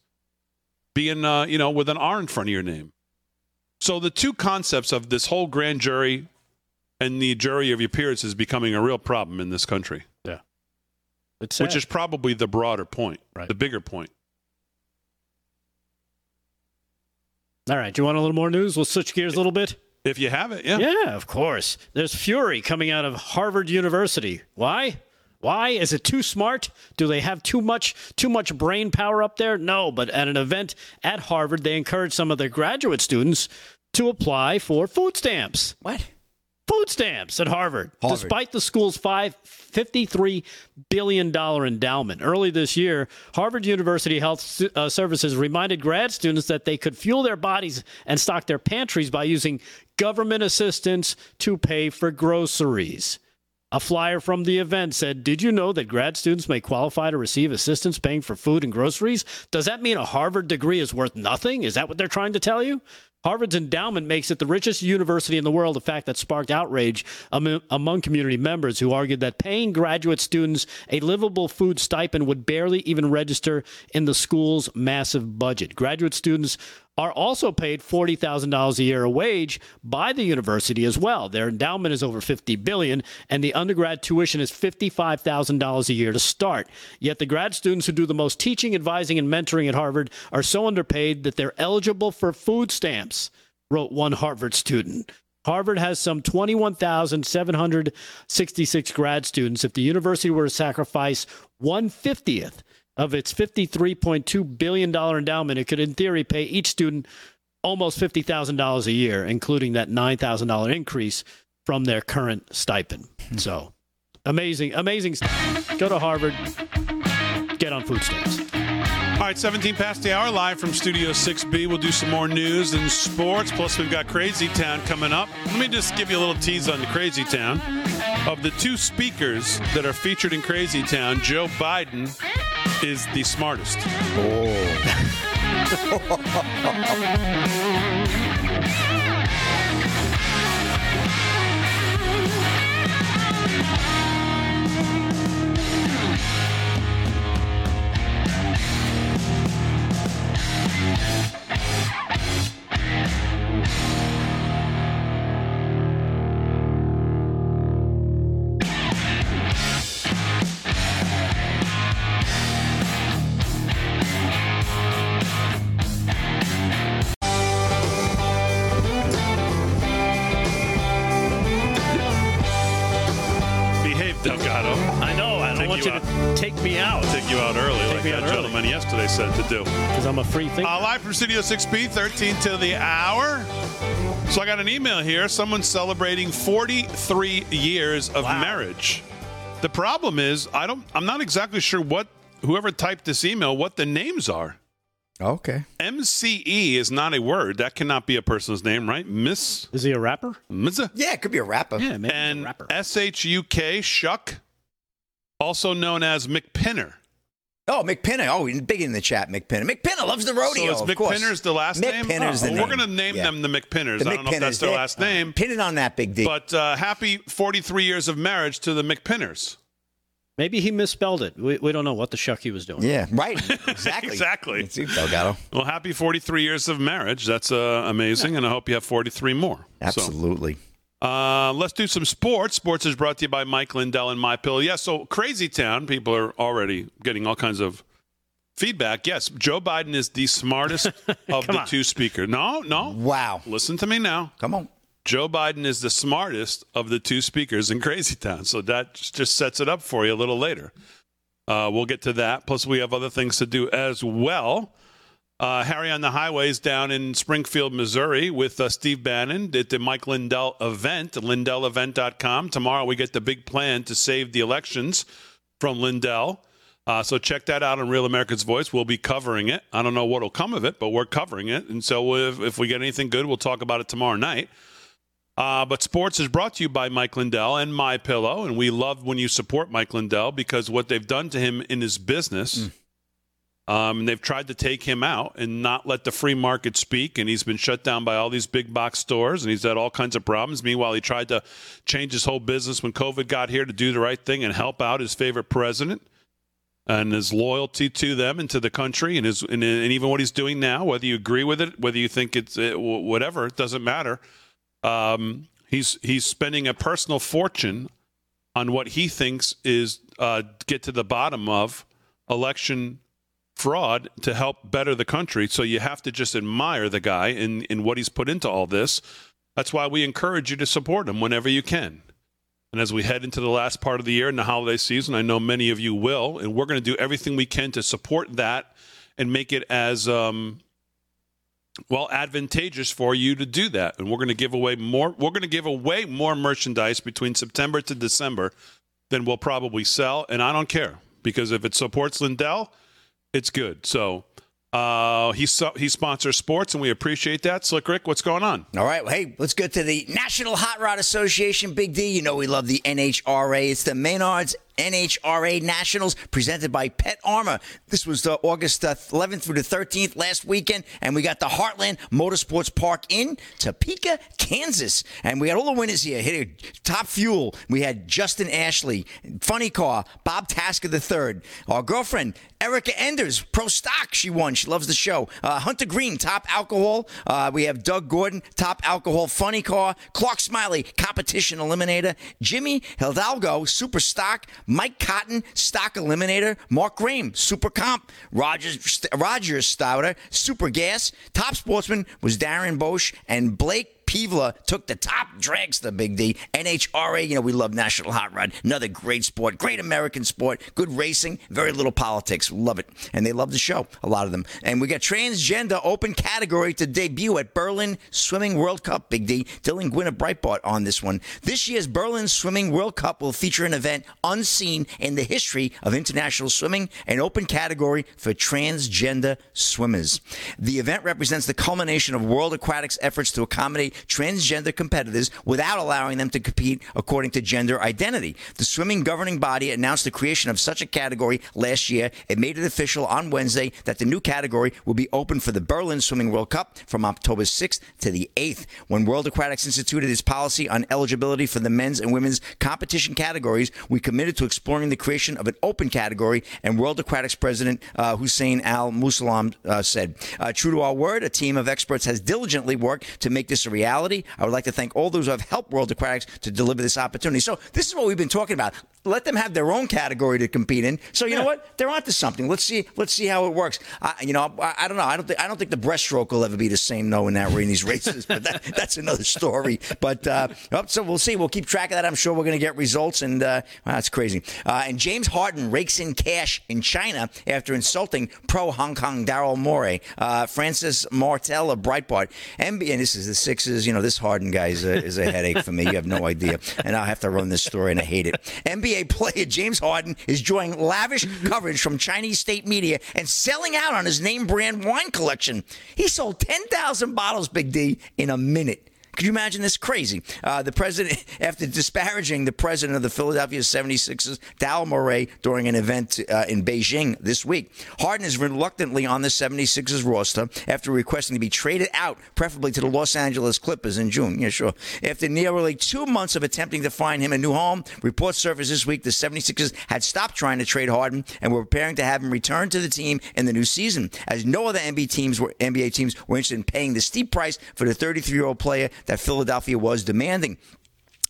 being uh, you know with an R in front of your name. So the two concepts of this whole grand jury and the jury of your peers is becoming a real problem in this country, It's which is probably the broader point, Right. the bigger point. all right. Do you want a little more news? We'll switch gears a little bit. If you have it, yeah. Yeah, of course. There's fury coming out of Harvard University. Why? Why is it too smart? Do they have too much too much brain power up there? No, but at an event at Harvard, they encouraged some of their graduate students to apply for food stamps. What? Food stamps at Harvard, Harvard. despite the school's five $53 billion endowment. Early this year, Harvard University Health uh, Services reminded grad students that they could fuel their bodies and stock their pantries by using government assistance to pay for groceries. A flyer from the event said, Did you know that grad students may qualify to receive assistance paying for food and groceries? Does that mean a Harvard degree is worth nothing? Is that what they're trying to tell you? Harvard's endowment makes it the richest university in the world, a fact that sparked outrage among, community members who argued that paying graduate students a livable food stipend would barely even register in the school's massive budget. Graduate students are also paid $40,000 a year a wage by the university as well. Their endowment is over 50 billion and the undergrad tuition is $55,000 a year to start. Yet the grad students who do the most teaching, advising and mentoring at Harvard are so underpaid that they're eligible for food stamps, wrote one Harvard student. Harvard has some 21,766 grad students. If the university were to sacrifice 150th of its $53.2 billion endowment, it could, in theory, pay each student almost $50,000 a year, including that $9,000 increase from their current stipend. Hmm. So amazing, amazing stuff. Go to Harvard, get on food stamps. All right, 17 past the hour, live from Studio 6B. We'll do some more news and sports. Plus, we've got Crazy Town coming up. Let me just give you a little tease on the Crazy Town. Of the two speakers that are featured in Crazy Town, Joe Biden is the smartest. Behave, oh. yesterday said to do. because I'm a free thinker. Uh, live from Studio 6B, 13 to the hour. So I got an email here. Someone celebrating 43 years of marriage. The problem is, I don't. I'm not exactly sure what whoever typed this email what the names are. Okay. MCE is not a word. That cannot be a person's name, right? Miss Is he a rapper? Miss Yeah, it could be a rapper. Yeah, maybe he's a and rapper. S H U K Shuck, also known as McPinner. Oh, McPinner. Oh, he's big in the chat, McPinner. McPinner loves the rodeo. so of is course. McPinner's the last name? McPinner's the Oh, name. We're going to name Yeah. them the McPinners. The I don't know if that's McPinners. their last name. Pin it on that big D. But uh, happy 43 years of marriage to the McPinners. Maybe he misspelled it. We, we don't know what the shuck he was doing. yeah, right. Exactly. Exactly. It's you, Delgado. Well, happy 43 years of marriage. That's uh, amazing, and I hope you have 43 more. So, Absolutely. Uh, let's do some sports. Sports is brought to you by Mike Lindell and My Pill. Yeah, so Crazy Town, people are already getting all kinds of feedback. Yes, Joe Biden is the smartest of the on. two speakers. No, no. Wow. Listen to me now. Come on. Joe Biden is the smartest of the two speakers in Crazy Town. So that just sets it up for you a little later. Uh, we'll get to that. Plus, we have other things to do as well. Uh, Harry on the Highways down in Springfield, Missouri with uh, Steve Bannon at the Mike Lindell event, lindellevent.com. Tomorrow we get the big plan to save the elections from Lindell. Uh, so check that out on Real America's Voice. We'll be covering it. I don't know what will come of it, but we're covering it. And so if, if we get anything good, we'll talk about it tomorrow night. Uh, but sports is brought to you by Mike Lindell and My Pillow, and we love when you support Mike Lindell because what they've done to him in his business. Mm. Um, they've tried to take him out and not let the free market speak, and he's been shut down by all these big box stores, and he's had all kinds of problems. Meanwhile, he tried to change his whole business when COVID got here to do the right thing and help out his favorite president and his loyalty to them and to the country, and his and, and even what he's doing now, whether you agree with it, whether you think it's it, whatever, it doesn't matter. Um, he's he's spending a personal fortune on what he thinks is uh, get to the bottom of election fraud to help better the country. So you have to just admire the guy in, in what he's put into all this. That's why we encourage you to support him whenever you can. And as we head into the last part of the year and the holiday season, I know many of you will, and we're going to do everything we can to support that and make it as um, well advantageous for you to do that. And we're going to give away more. We're going to give away more merchandise between September to December than we'll probably sell, and I don't care because if it supports Lindell, it's good. So uh, he he sponsors sports, and we appreciate that. Slick Rick, what's going on? All right, well, hey, let's get to the National Hot Rod Association. Big D, you know we love the NHRA. It's the Menards NHRA Nationals presented by Pet Armor. This was uh, August uh, 11th through the 13th last weekend, and we got the Heartland Motorsports Park in Topeka, Kansas. And we got all the winners here. Hit Top Fuel. We had Justin Ashley, Funny Car, Bob Tasca III, our girlfriend Erica Enders, Pro Stock. She won. She loves the show. Uh, Hunter Green, Top Alcohol. Uh, we have Doug Gordon, Top Alcohol, Funny Car. Clark Smiley, Competition Eliminator. Jimmy Hidalgo, Super Stock. Mike Cotton, Stock Eliminator, Mark Graham, Super Comp, Rogers, Rogers Stouter, Super Gas. Top Sportsman was Darren Bosch and Blake Pivla took the top Drags the Big D. NHRA, you know, we love National Hot Rod. Another great sport, great American sport, good racing, very little politics. Love it. And they love the show, a lot of them. And we got transgender open category to debut at Berlin Swimming World Cup, Big D. Dylan Gwinn of Breitbart on this one. This year's Berlin Swimming World Cup will feature an event unseen in the history of international swimming, an open category for transgender swimmers. The event represents the culmination of World Aquatics efforts to accommodate transgender competitors without allowing them to compete according to gender identity. The swimming governing body announced the creation of such a category last year. It made it official on Wednesday that the new category will be open for the Berlin Swimming World Cup from October 6th to the 8th. When World Aquatics instituted its policy on eligibility for the men's and women's competition categories, we committed to exploring the creation of an open category, and World Aquatics President uh, Hussein Al Musallam uh, said, uh, True to our word, a team of experts has diligently worked to make this a reality reality. I would like to thank all those who have helped World Aquatics to deliver this opportunity. So this is what we've been talking about. Let them have their own category to compete in. So you yeah. know what? They're onto something. Let's see. Let's see how it works. I, you know, I, I, don't know. I don't think I don't think the breaststroke will ever be the same though in that in these races. but that, that's another story. But uh, so we'll see. We'll keep track of that. I'm sure we're going to get results. And uh, well, that's crazy. Uh, and James Harden rakes in cash in China after insulting pro Hong Kong Daryl Morey. Uh, Frances Martel of Breitbart. NBA, and this is the Sixers you know, this Harden guy is a, is a headache for me. You have no idea. And I'll have to run this story, and I hate it. NBA player James Harden is enjoying lavish coverage from Chinese state media and selling out on his name brand wine collection. He sold 10,000 bottles, Big D, in a minute. Could you imagine this? Crazy. Uh, the president, after disparaging the president of the Philadelphia 76ers, Daryl Morey, during an event uh, in Beijing this week, Harden is reluctantly on the 76ers roster after requesting to be traded out, preferably to the Los Angeles Clippers in June. Yeah, sure. After nearly two months of attempting to find him a new home, reports surfaced this week the 76ers had stopped trying to trade Harden and were preparing to have him return to the team in the new season, as no other NBA teams were, NBA teams were interested in paying the steep price for the 33 year old player that Philadelphia was demanding.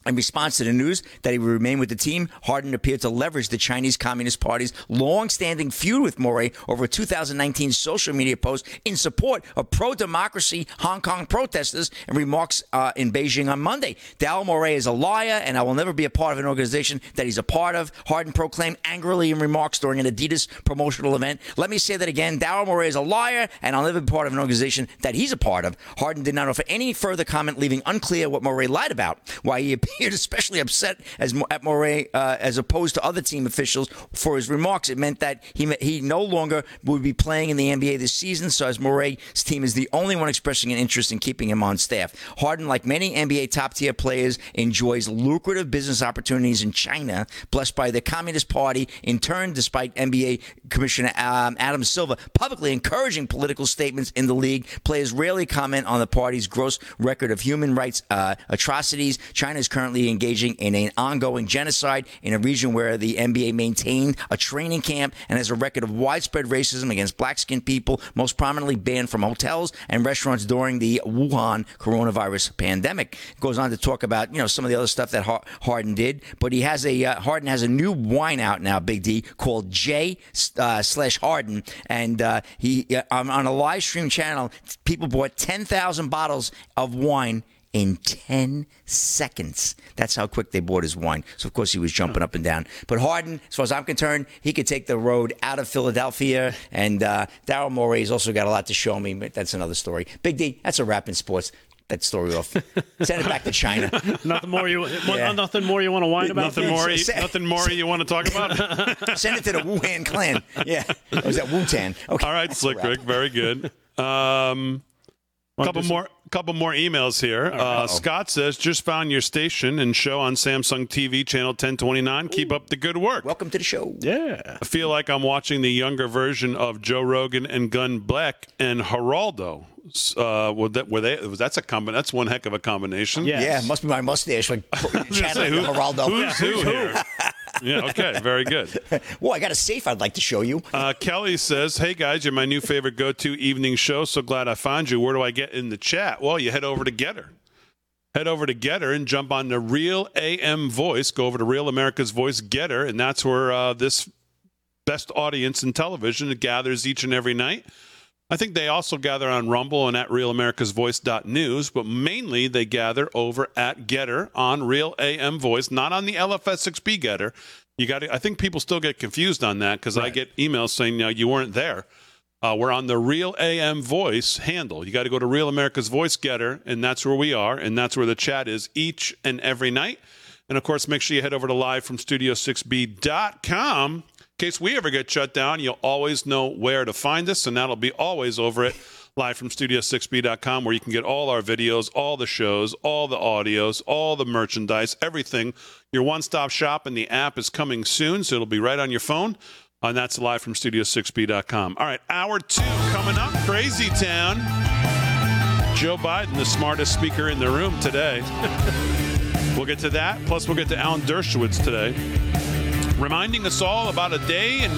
In response to the news that he would remain with the team, Harden appeared to leverage the Chinese Communist Party's long-standing feud with Morey over a 2019 social media post in support of pro-democracy Hong Kong protesters and remarks uh, in Beijing on Monday. Daryl Morey is a liar, and I will never be a part of an organization that he's a part of. Harden proclaimed angrily in remarks during an Adidas promotional event. Let me say that again: Daryl Morey is a liar, and I'll never be part of an organization that he's a part of. Harden did not offer any further comment, leaving unclear what Morey lied about. Why he appeared appeared especially upset as at Morey uh, as opposed to other team officials for his remarks. It meant that he he no longer would be playing in the NBA this season. So as Morey's team is the only one expressing an interest in keeping him on staff. Harden, like many NBA top tier players, enjoys lucrative business opportunities in China, blessed by the Communist Party. In turn, despite NBA Commissioner um, Adam Silver publicly encouraging political statements in the league, players rarely comment on the party's gross record of human rights uh, atrocities. China is currently engaging in an ongoing genocide in a region where the NBA maintained a training camp and has a record of widespread racism against black skinned people, most prominently banned from hotels and restaurants during the Wuhan coronavirus pandemic. Goes on to talk about, you know, some of the other stuff that Harden did, but he has a, uh, Harden has a new wine out now, Big D, called J uh, slash Harden. And uh, he, uh, on a live stream channel, people bought 10,000 bottles of wine in 10 seconds. That's how quick they bought his wine. So, of course, he was jumping up and down. But Harden, as far as I'm concerned, he could take the road out of Philadelphia. And uh, Daryl Morey's also got a lot to show me, but that's another story. Big D, that's a wrap in sports. That story off. Send it back to China. nothing more you yeah. nothing more you want to whine about. Nothing more. nothing more you want to talk about. Send it to the Wuhan clan. Yeah, or was that Wu-Tang? Okay, All right, Slick Rick. Very good. Um, a couple more couple more emails here. Uh, Scott says, just found your station and show on Samsung TV channel 1029. Keep up the good work. Welcome to the show. Yeah. I feel like I'm watching the younger version of Joe Rogan and Glenn Beck and Geraldo. Uh, were that, were they, that's a combi- That's one heck of a combination. Yes. Yeah, must be my mustache. Like say, who, Geraldo. Who's who here? yeah, okay, very good. well, I got a safe I'd like to show you. Uh, Kelly says, Hey guys, you're my new favorite go to evening show. So glad I found you. Where do I get in the chat? Well, you head over to Gettr. Head over to Gettr and jump on the Real AM Voice. Go over to Real America's Voice Gettr, and that's where uh, this best audience in television gathers each and every night. I think they also gather on Rumble and at RealAmericasVoice.news, but mainly they gather over at Gettr on Real AM Voice, not on the LFS6B Gettr. You got I think people still get confused on that because right. I get emails saying you, you weren't there. Uh, we're on the Real AM Voice handle. You got to go to Real America's Voice Gettr, and that's where we are, and that's where the chat is each and every night. And of course, make sure you head over to livefromstudio6b.com case we ever get shut down, you'll always know where to find us, and that'll be always over at live from studio6b.com where you can get all our videos, all the shows, all the audios, all the merchandise, everything. Your one-stop shop and the app is coming soon, so it'll be right on your phone. And that's live from studio6b.com. All right, hour two coming up. Crazy Town. Joe Biden, the smartest speaker in the room today. we'll get to that. Plus, we'll get to Alan Dershowitz today reminding us all about a day in,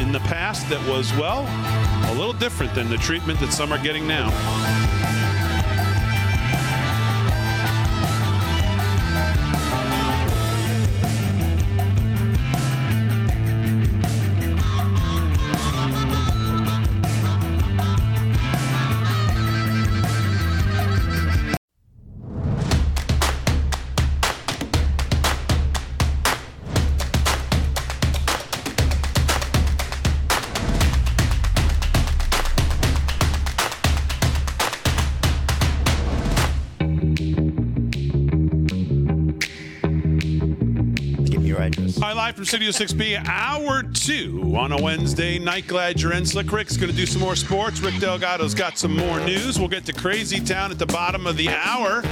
in the past that was, well, a little different than the treatment that some are getting now. Live from Studio 6B, hour two on a Wednesday night. Glad you're in. Slick Rick's going to do some more sports. Rick Delgado's got some more news. We'll get to Crazy Town at the bottom of the hour.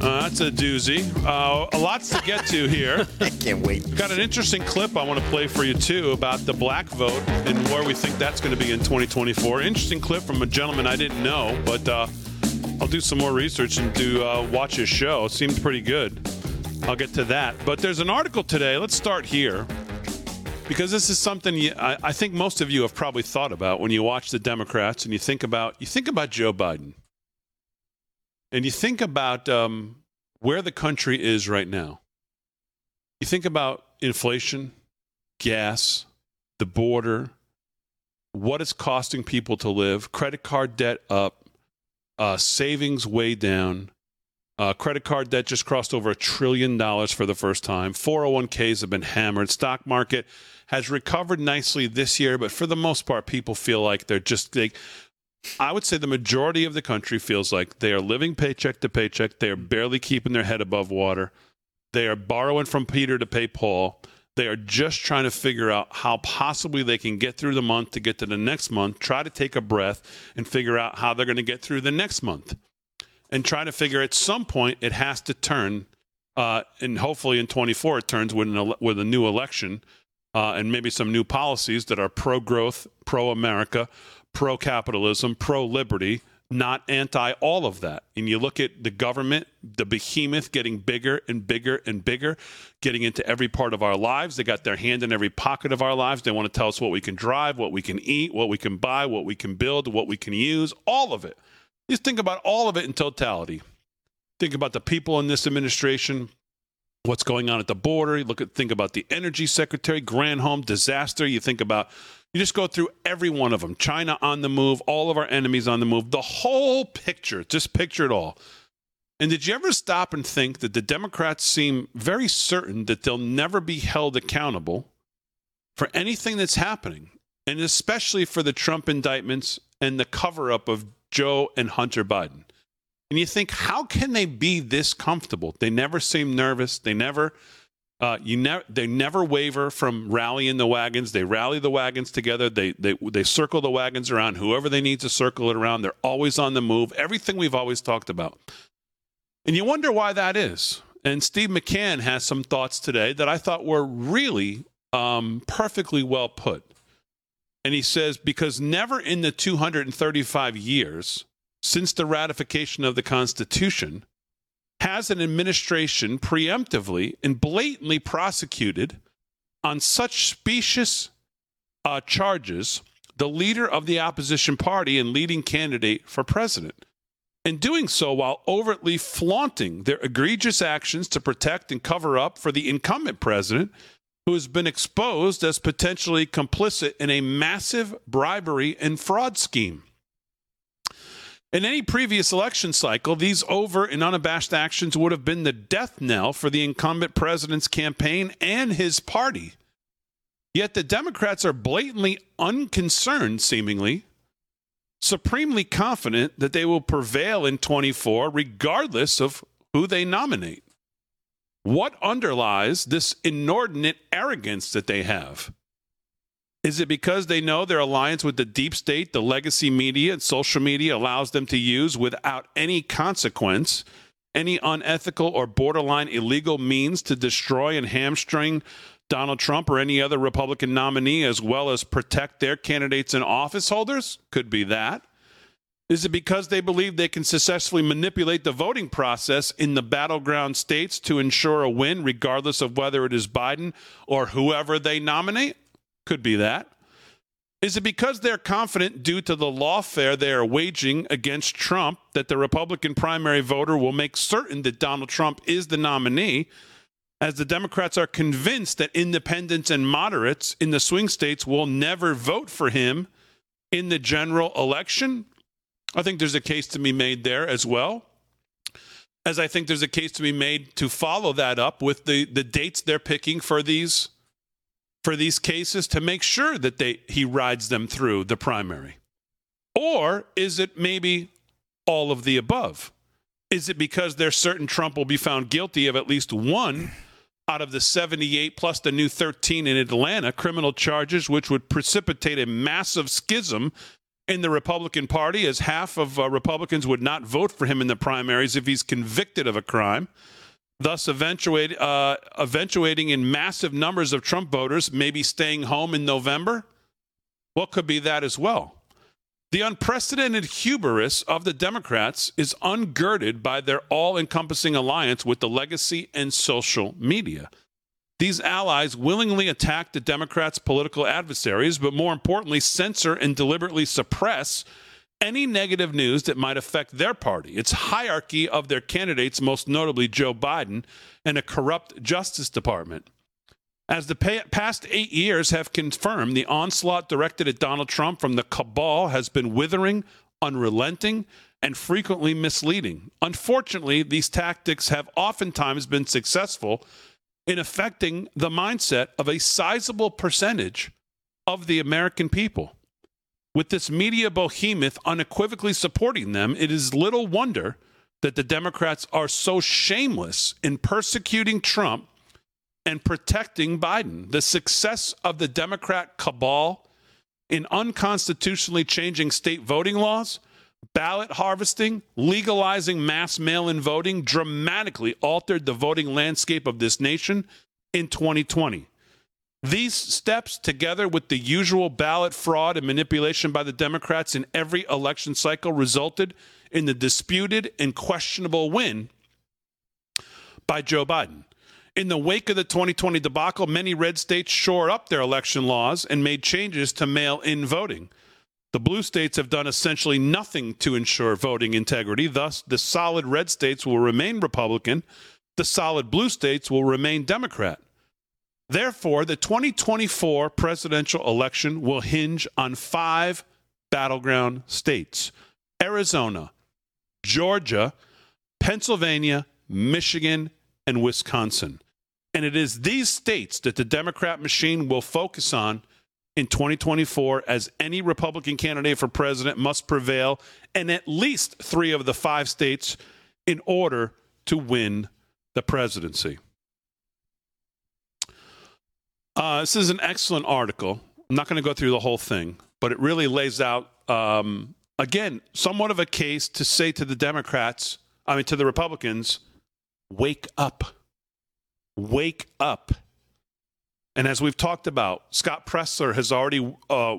Uh, that's a doozy. Uh, lots to get to here. I can't wait. Got an interesting clip I want to play for you, too, about the black vote and where we think that's going to be in 2024. Interesting clip from a gentleman I didn't know, but uh, I'll do some more research and do uh, watch his show. Seemed pretty good. I'll get to that. But there's an article today. Let's start here because this is something you, I, I, think most of you have probably thought about when you watch the Democrats and you think about you think about Joe Biden and you think about um, where the country is right now, you think about inflation, gas, the border, what it's costing people to live, credit card debt up, uh, savings way down. Uh, credit card debt just crossed over a trillion dollars for the first time. 401ks have been hammered. Stock market has recovered nicely this year, but for the most part, people feel like they're just they. I would say the majority of the country feels like they are living paycheck to paycheck. They are barely keeping their head above water. They are borrowing from Peter to pay Paul. They are just trying to figure out how possibly they can get through the month to get to the next month, try to take a breath, and figure out how they're going to get through the next month. And try to figure at some point it has to turn, uh, and hopefully in 24 it turns with, an, with a new election uh, and maybe some new policies that are pro growth, pro America, pro capitalism, pro liberty, not anti all of that. And you look at the government, the behemoth getting bigger and bigger and bigger, getting into every part of our lives. They got their hand in every pocket of our lives. They want to tell us what we can drive, what we can eat, what we can buy, what we can build, what we can use, all of it. Just think about all of it in totality. Think about the people in this administration, what's going on at the border. You look at think about the energy secretary, Granholm disaster. You think about you just go through every one of them. China on the move, all of our enemies on the move, the whole picture. Just picture it all. And did you ever stop and think that the Democrats seem very certain that they'll never be held accountable for anything that's happening, and especially for the Trump indictments and the cover up of Joe and Hunter Biden? And you think, how can they be this comfortable? They never seem nervous. They never uh, you never they never waver from rallying the wagons. They rally the wagons together. They they they circle the wagons around whoever they need to circle it around. They're always on the move. Everything we've always talked about. And you wonder why that is. And Steve McCann has some thoughts today that I thought were really um, perfectly well put. And he says because never in the 235 years since the ratification of the Constitution has an administration preemptively and blatantly prosecuted on such specious uh, charges the leader of the opposition party and leading candidate for president. And doing so while overtly flaunting their egregious actions to protect and cover up for the incumbent president, who has been exposed as potentially complicit in a massive bribery and fraud scheme. In any previous election cycle, these overt and unabashed actions would have been the death knell for the incumbent president's campaign and his party. Yet the Democrats are blatantly unconcerned, seemingly, supremely confident that they will prevail in 24 regardless of who they nominate. What underlies this inordinate arrogance that they have? Is it because they know their alliance with the deep state, the legacy media, and social media allows them to use without any consequence any unethical or borderline illegal means to destroy and hamstring Donald Trump or any other Republican nominee, as well as protect their candidates and office holders? Could be that. Is it because they believe they can successfully manipulate the voting process in the battleground states to ensure a win, regardless of whether it is Biden or whoever they nominate? Could be that. Is it because they're confident, due to the lawfare they are waging against Trump, that the Republican primary voter will make certain that Donald Trump is the nominee, as the Democrats are convinced that independents and moderates in the swing states will never vote for him in the general election? I think there's a case to be made there as well. As I think there's a case to be made to follow that up with the, the dates they're picking for these for these cases to make sure that they he rides them through the primary? Or is it maybe all of the above? Is it because they're certain Trump will be found guilty of at least one out of the 78 plus the new 13 in Atlanta criminal charges, which would precipitate a massive schism in the Republican Party, as half of uh, Republicans would not vote for him in the primaries if he's convicted of a crime? thus eventuate, uh, eventuating in massive numbers of Trump voters maybe staying home in November? What could be that as well? The unprecedented hubris of the Democrats is ungirded by their all encompassing alliance with the legacy and social media. These allies willingly attack the Democrats' political adversaries, but more importantly, censor and deliberately suppress any negative news that might affect their party, its hierarchy of their candidates, most notably Joe Biden, and a corrupt Justice Department. As the past eight years have confirmed, the onslaught directed at Donald Trump from the cabal has been withering, unrelenting, and frequently misleading. Unfortunately, these tactics have oftentimes been successful in affecting the mindset of a sizable percentage of the American people. With this media behemoth unequivocally supporting them, it is little wonder that the Democrats are so shameless in persecuting Trump and protecting Biden. The success of the Democrat cabal in unconstitutionally changing state voting laws, ballot harvesting, legalizing mass mail in voting dramatically altered the voting landscape of this nation in 2020. These steps, together with the usual ballot fraud and manipulation by the Democrats in every election cycle, resulted in the disputed and questionable win by Joe Biden. In the wake of the 2020 debacle, many red states shore up their election laws and made changes to mail in voting. The blue states have done essentially nothing to ensure voting integrity. Thus, the solid red states will remain Republican, the solid blue states will remain Democrat. Therefore, the 2024 presidential election will hinge on five battleground states Arizona, Georgia, Pennsylvania, Michigan, and Wisconsin. And it is these states that the Democrat machine will focus on in 2024 as any Republican candidate for president must prevail in at least three of the five states in order to win the presidency. Uh, this is an excellent article. I'm not going to go through the whole thing, but it really lays out, um, again, somewhat of a case to say to the Democrats, I mean, to the Republicans, wake up. Wake up. And as we've talked about, Scott Presler has already uh,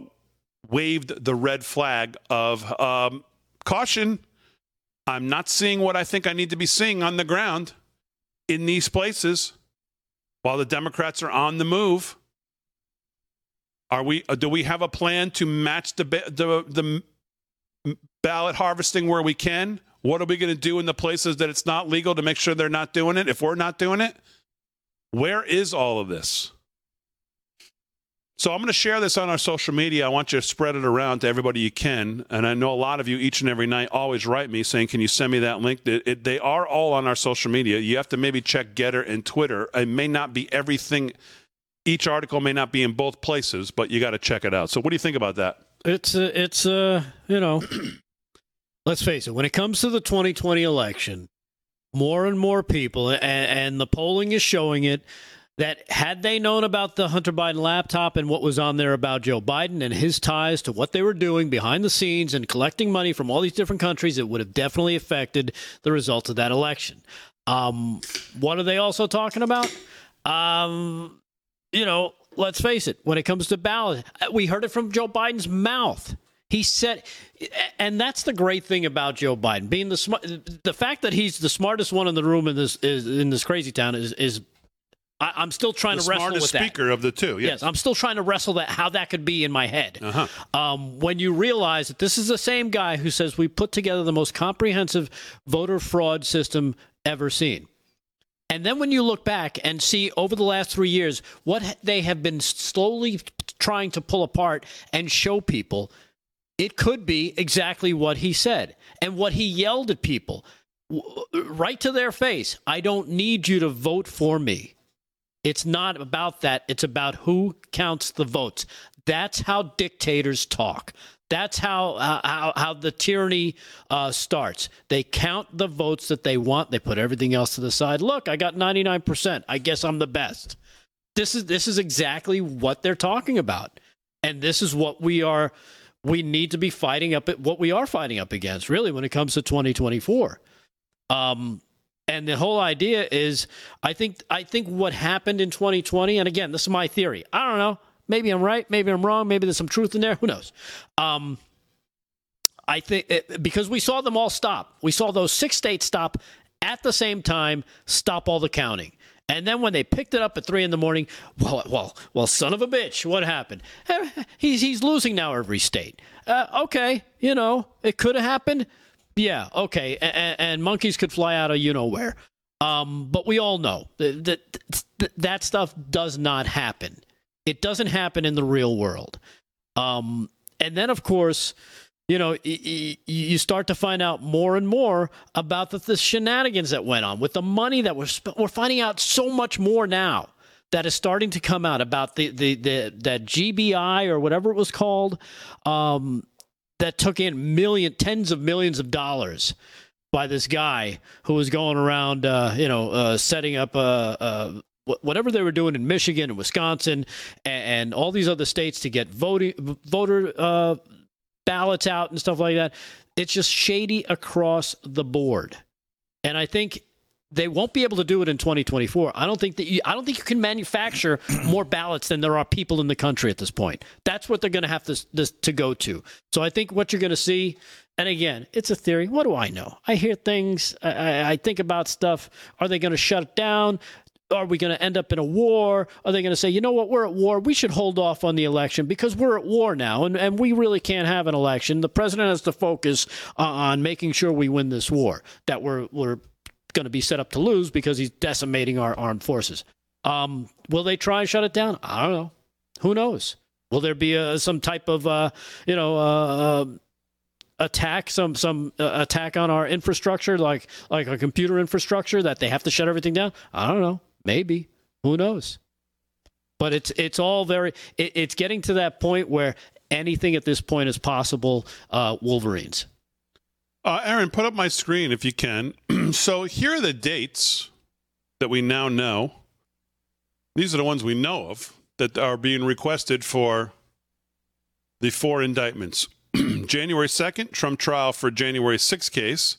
waved the red flag of um, caution. I'm not seeing what I think I need to be seeing on the ground in these places while the Democrats are on the move. Are we? Uh, do we have a plan to match the the, the ballot harvesting where we can? What are we going to do in the places that it's not legal to make sure they're not doing it? If we're not doing it, where is all of this? So I'm going to share this on our social media. I want you to spread it around to everybody you can. And I know a lot of you each and every night always write me saying, "Can you send me that link?" It, it, they are all on our social media. You have to maybe check Gettr and Twitter. It may not be everything. Each article may not be in both places, but you got to check it out. So what do you think about that? It's a, it's a, you know, let's face it. When it comes to the 2020 election, more and more people, and, and the polling is showing it that had they known about the Hunter Biden laptop and what was on there about Joe Biden and his ties to what they were doing behind the scenes and collecting money from all these different countries, it would have definitely affected the results of that election. Um, what are they also talking about? Um, you know, let's face it, when it comes to ballot, we heard it from Joe Biden's mouth. He said, and that's the great thing about Joe Biden being the smart. The fact that he's the smartest one in the room in this is, in this crazy town is is I, am still trying the to wrestle with that. speaker of the two. Yes. yes. I'm still trying to wrestle that how that could be in my head. Uh-huh. Um, when you realize that this is the same guy who says we put together the most comprehensive voter fraud system ever seen. And then when you look back and see over the last three years what they have been slowly trying to pull apart and show people, it could be exactly what he said and what he yelled at people right to their face. I don't need you to vote for me. It's not about that. It's about who counts the votes. That's how dictators talk. That's how uh, how, how the tyranny uh, starts. They count the votes that they want. They put everything else to the side. Look, I got 99%. I guess I'm the best. This is this is exactly what they're talking about. And this is what we are we need to be fighting up at what we are fighting up against really when it comes to 2024. Um, and the whole idea is, I think, I think what happened in 2020, and again, this is my theory. I don't know. Maybe I'm right. Maybe I'm wrong. Maybe there's some truth in there. Who knows? Um, I think it, because we saw them all stop. We saw those six states stop at the same time, stop all the counting. And then when they picked it up at three in the morning, well, well, well, son of a bitch, what happened? Eh, He's he's losing now every state. Uh, okay, you know it could have happened. Yeah, okay, and, and monkeys could fly out of you know where. Um, but we all know that, that that stuff does not happen. It doesn't happen in the real world. Um, and then, of course, you know, you start to find out more and more about the, the shenanigans that went on with the money that we're sp- we're finding out so much more now that is starting to come out about the the, the that GBI or whatever it was called um, that took in million tens of millions of dollars by this guy who was going around, uh, you know, uh, setting up uh, uh, wh- whatever they were doing in Michigan and Wisconsin and, and all these other states to get voting voter uh, ballots out and stuff like that. It's just shady across the board, and I think they won't be able to do it in 2024. I don't think that you, I don't think you can manufacture more ballots than there are people in the country at this point. That's what they're going to have to this, to go to. So I think what you're going to see, and again, it's a theory. What do I know? I hear things. I, I, think about stuff. Are they going to shut it down? Are we going to end up in a war? Are they going to say, you know what, we're at war. We should hold off on the election because we're at war now, and, and we really can't have an election. The president has to focus uh, on making sure we win this war that we're we're going to be set up to lose because he's decimating our armed forces. Um, will they try and shut it down? I don't know. Who knows? Will there be a, some type of uh, you know uh, uh, attack, some some uh, attack on our infrastructure, like like a computer infrastructure that they have to shut everything down? I don't know. Maybe. Who knows? But it's it's all very. It, it's getting to that point where anything at this point is possible. Uh, Wolverines. Uh, Aaron, put up my screen if you can. so here are the dates that we now know. These are the ones we know of that are being requested for the four indictments. January 2nd, Trump trial for January 6th case.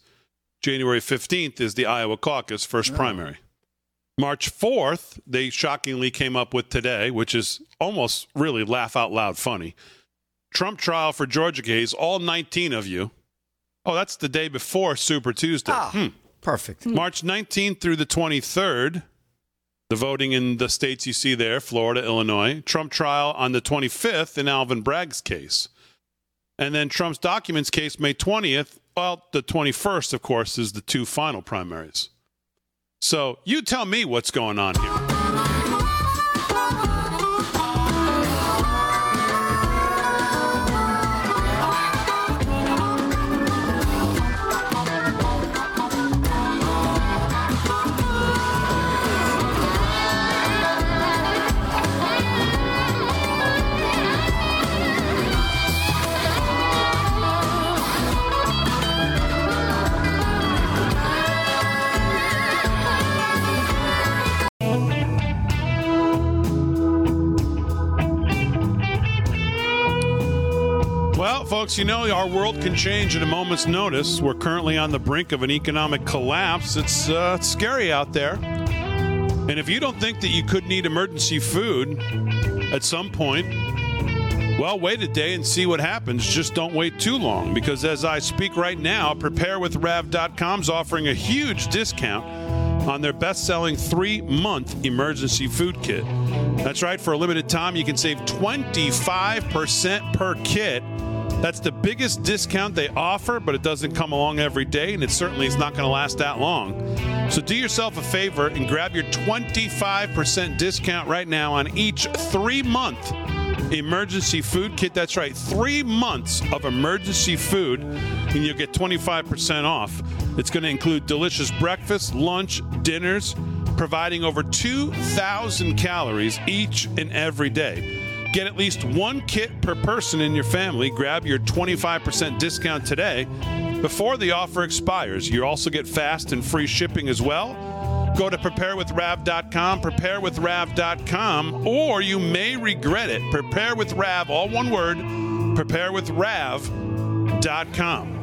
January 15th is the Iowa caucus, first primary. March 4th, they shockingly came up with today, which is almost really laugh out loud funny. Trump trial for Georgia case, all 19 of you. Oh, that's the day before Super Tuesday. Ah, Hmm. perfect. March 19th through the 23rd, the voting in the states you see there Florida, Illinois. Trump trial on the 25th in Alvin Bragg's case. And then Trump's documents case, May 20th. Well, the 21st, of course, is the two final primaries. So you tell me what's going on here. Folks, you know our world can change at a moment's notice. We're currently on the brink of an economic collapse. It's, uh, scary out there. And if you don't think that you could need emergency food at some point, well, wait a day and see what happens. Just don't wait too long because as I speak right now, preparewithrav.com is offering a huge discount on their best selling three month emergency food kit. That's right, for a limited time, you can save 25% per kit. That's the biggest discount they offer, but it doesn't come along every day, and it certainly is not going to last that long. So do yourself a favor and grab your 25% discount right now on each three month emergency food kit. That's right, three months of emergency food, and you'll get 25% off. It's going to include delicious breakfast, lunch, dinners, providing over 2,000 calories each and every day. Get at least one kit per person in your family. Grab your 25% discount today before the offer expires. You also get fast and free shipping as well. Go to preparewithrav.com, preparewithrav.com, or you may regret it. Prepare with Rav, all one word, preparewithrav.com.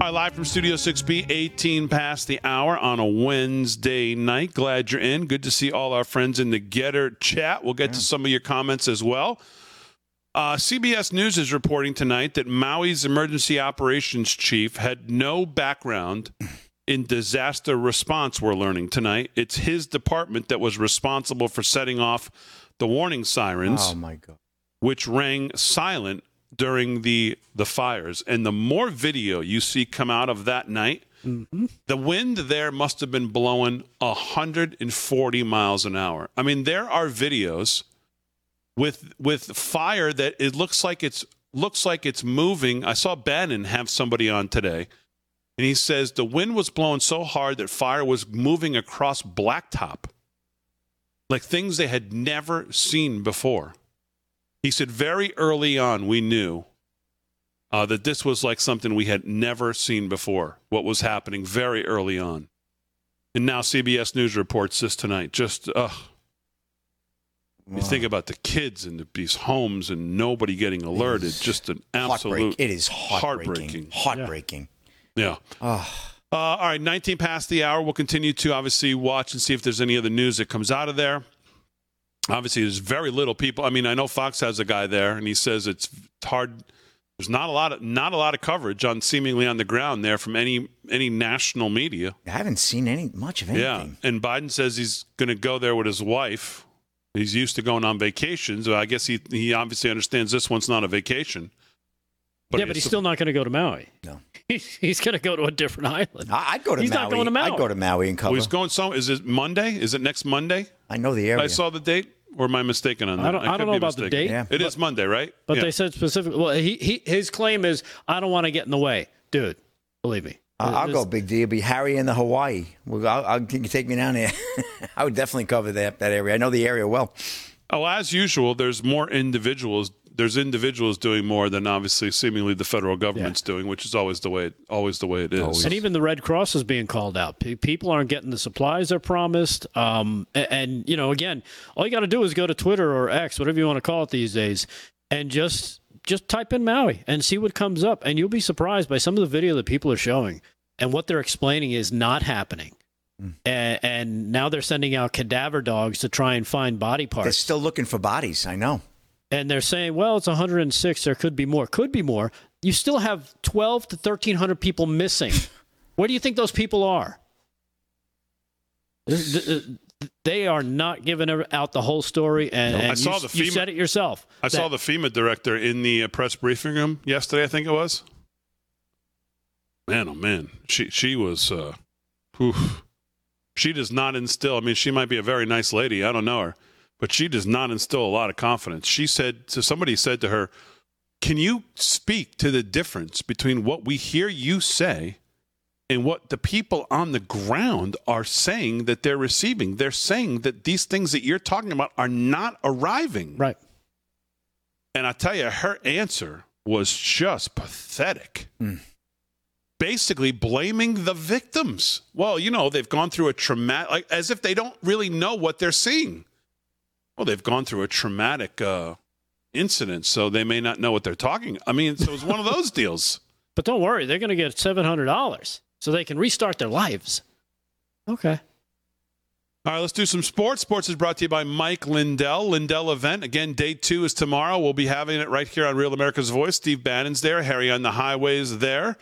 All right, live from Studio 6B, 18 past the hour on a Wednesday night. Glad you're in. Good to see all our friends in the Gettr chat. We'll get to some of your comments as well. Uh, CBS News is reporting tonight that Maui's emergency operations chief had no background in disaster response, we're learning tonight. It's his department that was responsible for setting off the warning sirens, Oh my god. which rang silent during the the fires. And the more video you see come out of that night, mm-hmm. the wind there must have been blowing 140 miles an hour. I mean, there are videos with with fire that it looks like it's looks like it's moving. I saw Bannon have somebody on today, and he says the wind was blowing so hard that fire was moving across blacktop, like things they had never seen before. He said very early on we knew uh, that this was like something we had never seen before. What was happening very early on, and now CBS News reports this tonight. Just ugh. You think about the kids and these homes and nobody getting alerted. Just an absolute Heartbreak. It is heartbreaking. heartbreaking. Heartbreaking. Yeah. Uh, all right, 19 past the hour. We'll continue to obviously watch and see if there's any other news that comes out of there. Obviously, there's very little people. I mean, I know Fox has a guy there, and he says it's hard. There's not a lot of not a lot of coverage on seemingly on the ground there from any any national media. I haven't seen any much of anything. Yeah, and Biden says he's going to go there with his wife. He's used to going on vacations. I guess he he obviously understands this one's not a vacation. yeah, but he's still not going to go to Maui. No. He's, he's going to go to a different island. I- I'd go to He's Maui. not going to Maui. I'd go to Maui and cover. Oh, he's going some. Is it Monday? Is it next Monday? I know the area. I saw the date, or am I mistaken on that? I don't- I could don't know be about the date, Yeah. It is Monday, right? But Yeah. they said specifically, well, he, he his claim is, I don't want to get in the way. Dude, believe me. I'll, I'll go, Big deal. It'll be Harry in the Hawaii. Well, I'll, I'll, you take me down there. I would definitely cover that, that area. I know the area well. Oh, as usual, there's more individuals. There's individuals doing more than obviously seemingly the federal government's doing, which is always the way. Always the way it is. And even the Red Cross is being called out. Pe- People aren't getting the supplies they're promised. Um, a- and, you know, again, all you got to do is go to Twitter or X, whatever you want to call it these days, and just just type in Maui and see what comes up. And you'll be surprised by some of the video that people are showing. And what they're explaining is not happening. And, and now they're sending out cadaver dogs to try and find body parts. They're still looking for bodies. I know. And they're saying, well, it's 106. There could be more. Could be more. You still have 12 to 1,300 people missing. Where do you think those people are? Th- th- They are not giving out the whole story, and, and I you, saw the you FEMA said it yourself. I saw the FEMA director in the uh, press briefing room yesterday. I think it was. Man, oh man, she she was. Uh, oof. She does not instill. I mean, she might be a very nice lady. I don't know her, but she does not instill a lot of confidence. She said. So somebody said to her, "Can you speak to the difference between what we hear you say?" And what the people on the ground are saying that they're receiving, they're saying that these things that you're talking about are not arriving. right. And I tell you, her answer was just pathetic. Hmm. Basically, blaming the victims. Well, you know, they've gone through a traumatic, like, as if they don't really know what they're seeing. Well, they've gone through a traumatic uh, incident, so they may not know what they're talking. I mean, so it's one of those deals. But don't worry, they're going to get $700 so they can restart their lives. Okay. All right, let's do some sports. Sports is brought to you by Mike Lindell. Lindell event. Again, day two is tomorrow. We'll be having it right here on Real America's Voice. Steve Bannon's there. Harry on the highways there.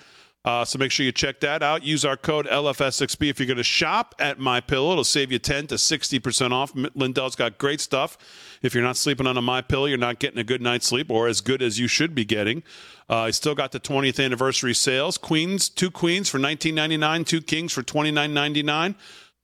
Uh, so make sure you check that out. Use our code LFS6B if you're going to shop at My Pillow. It'll save you 10 to 60% off. Lindell's got great stuff. If you're not sleeping on a My Pillow, you're not getting a good night's sleep, or as good as you should be getting. Uh, I still got the 20th anniversary sales. Queens, two queens for 19.99, two kings for 29.99.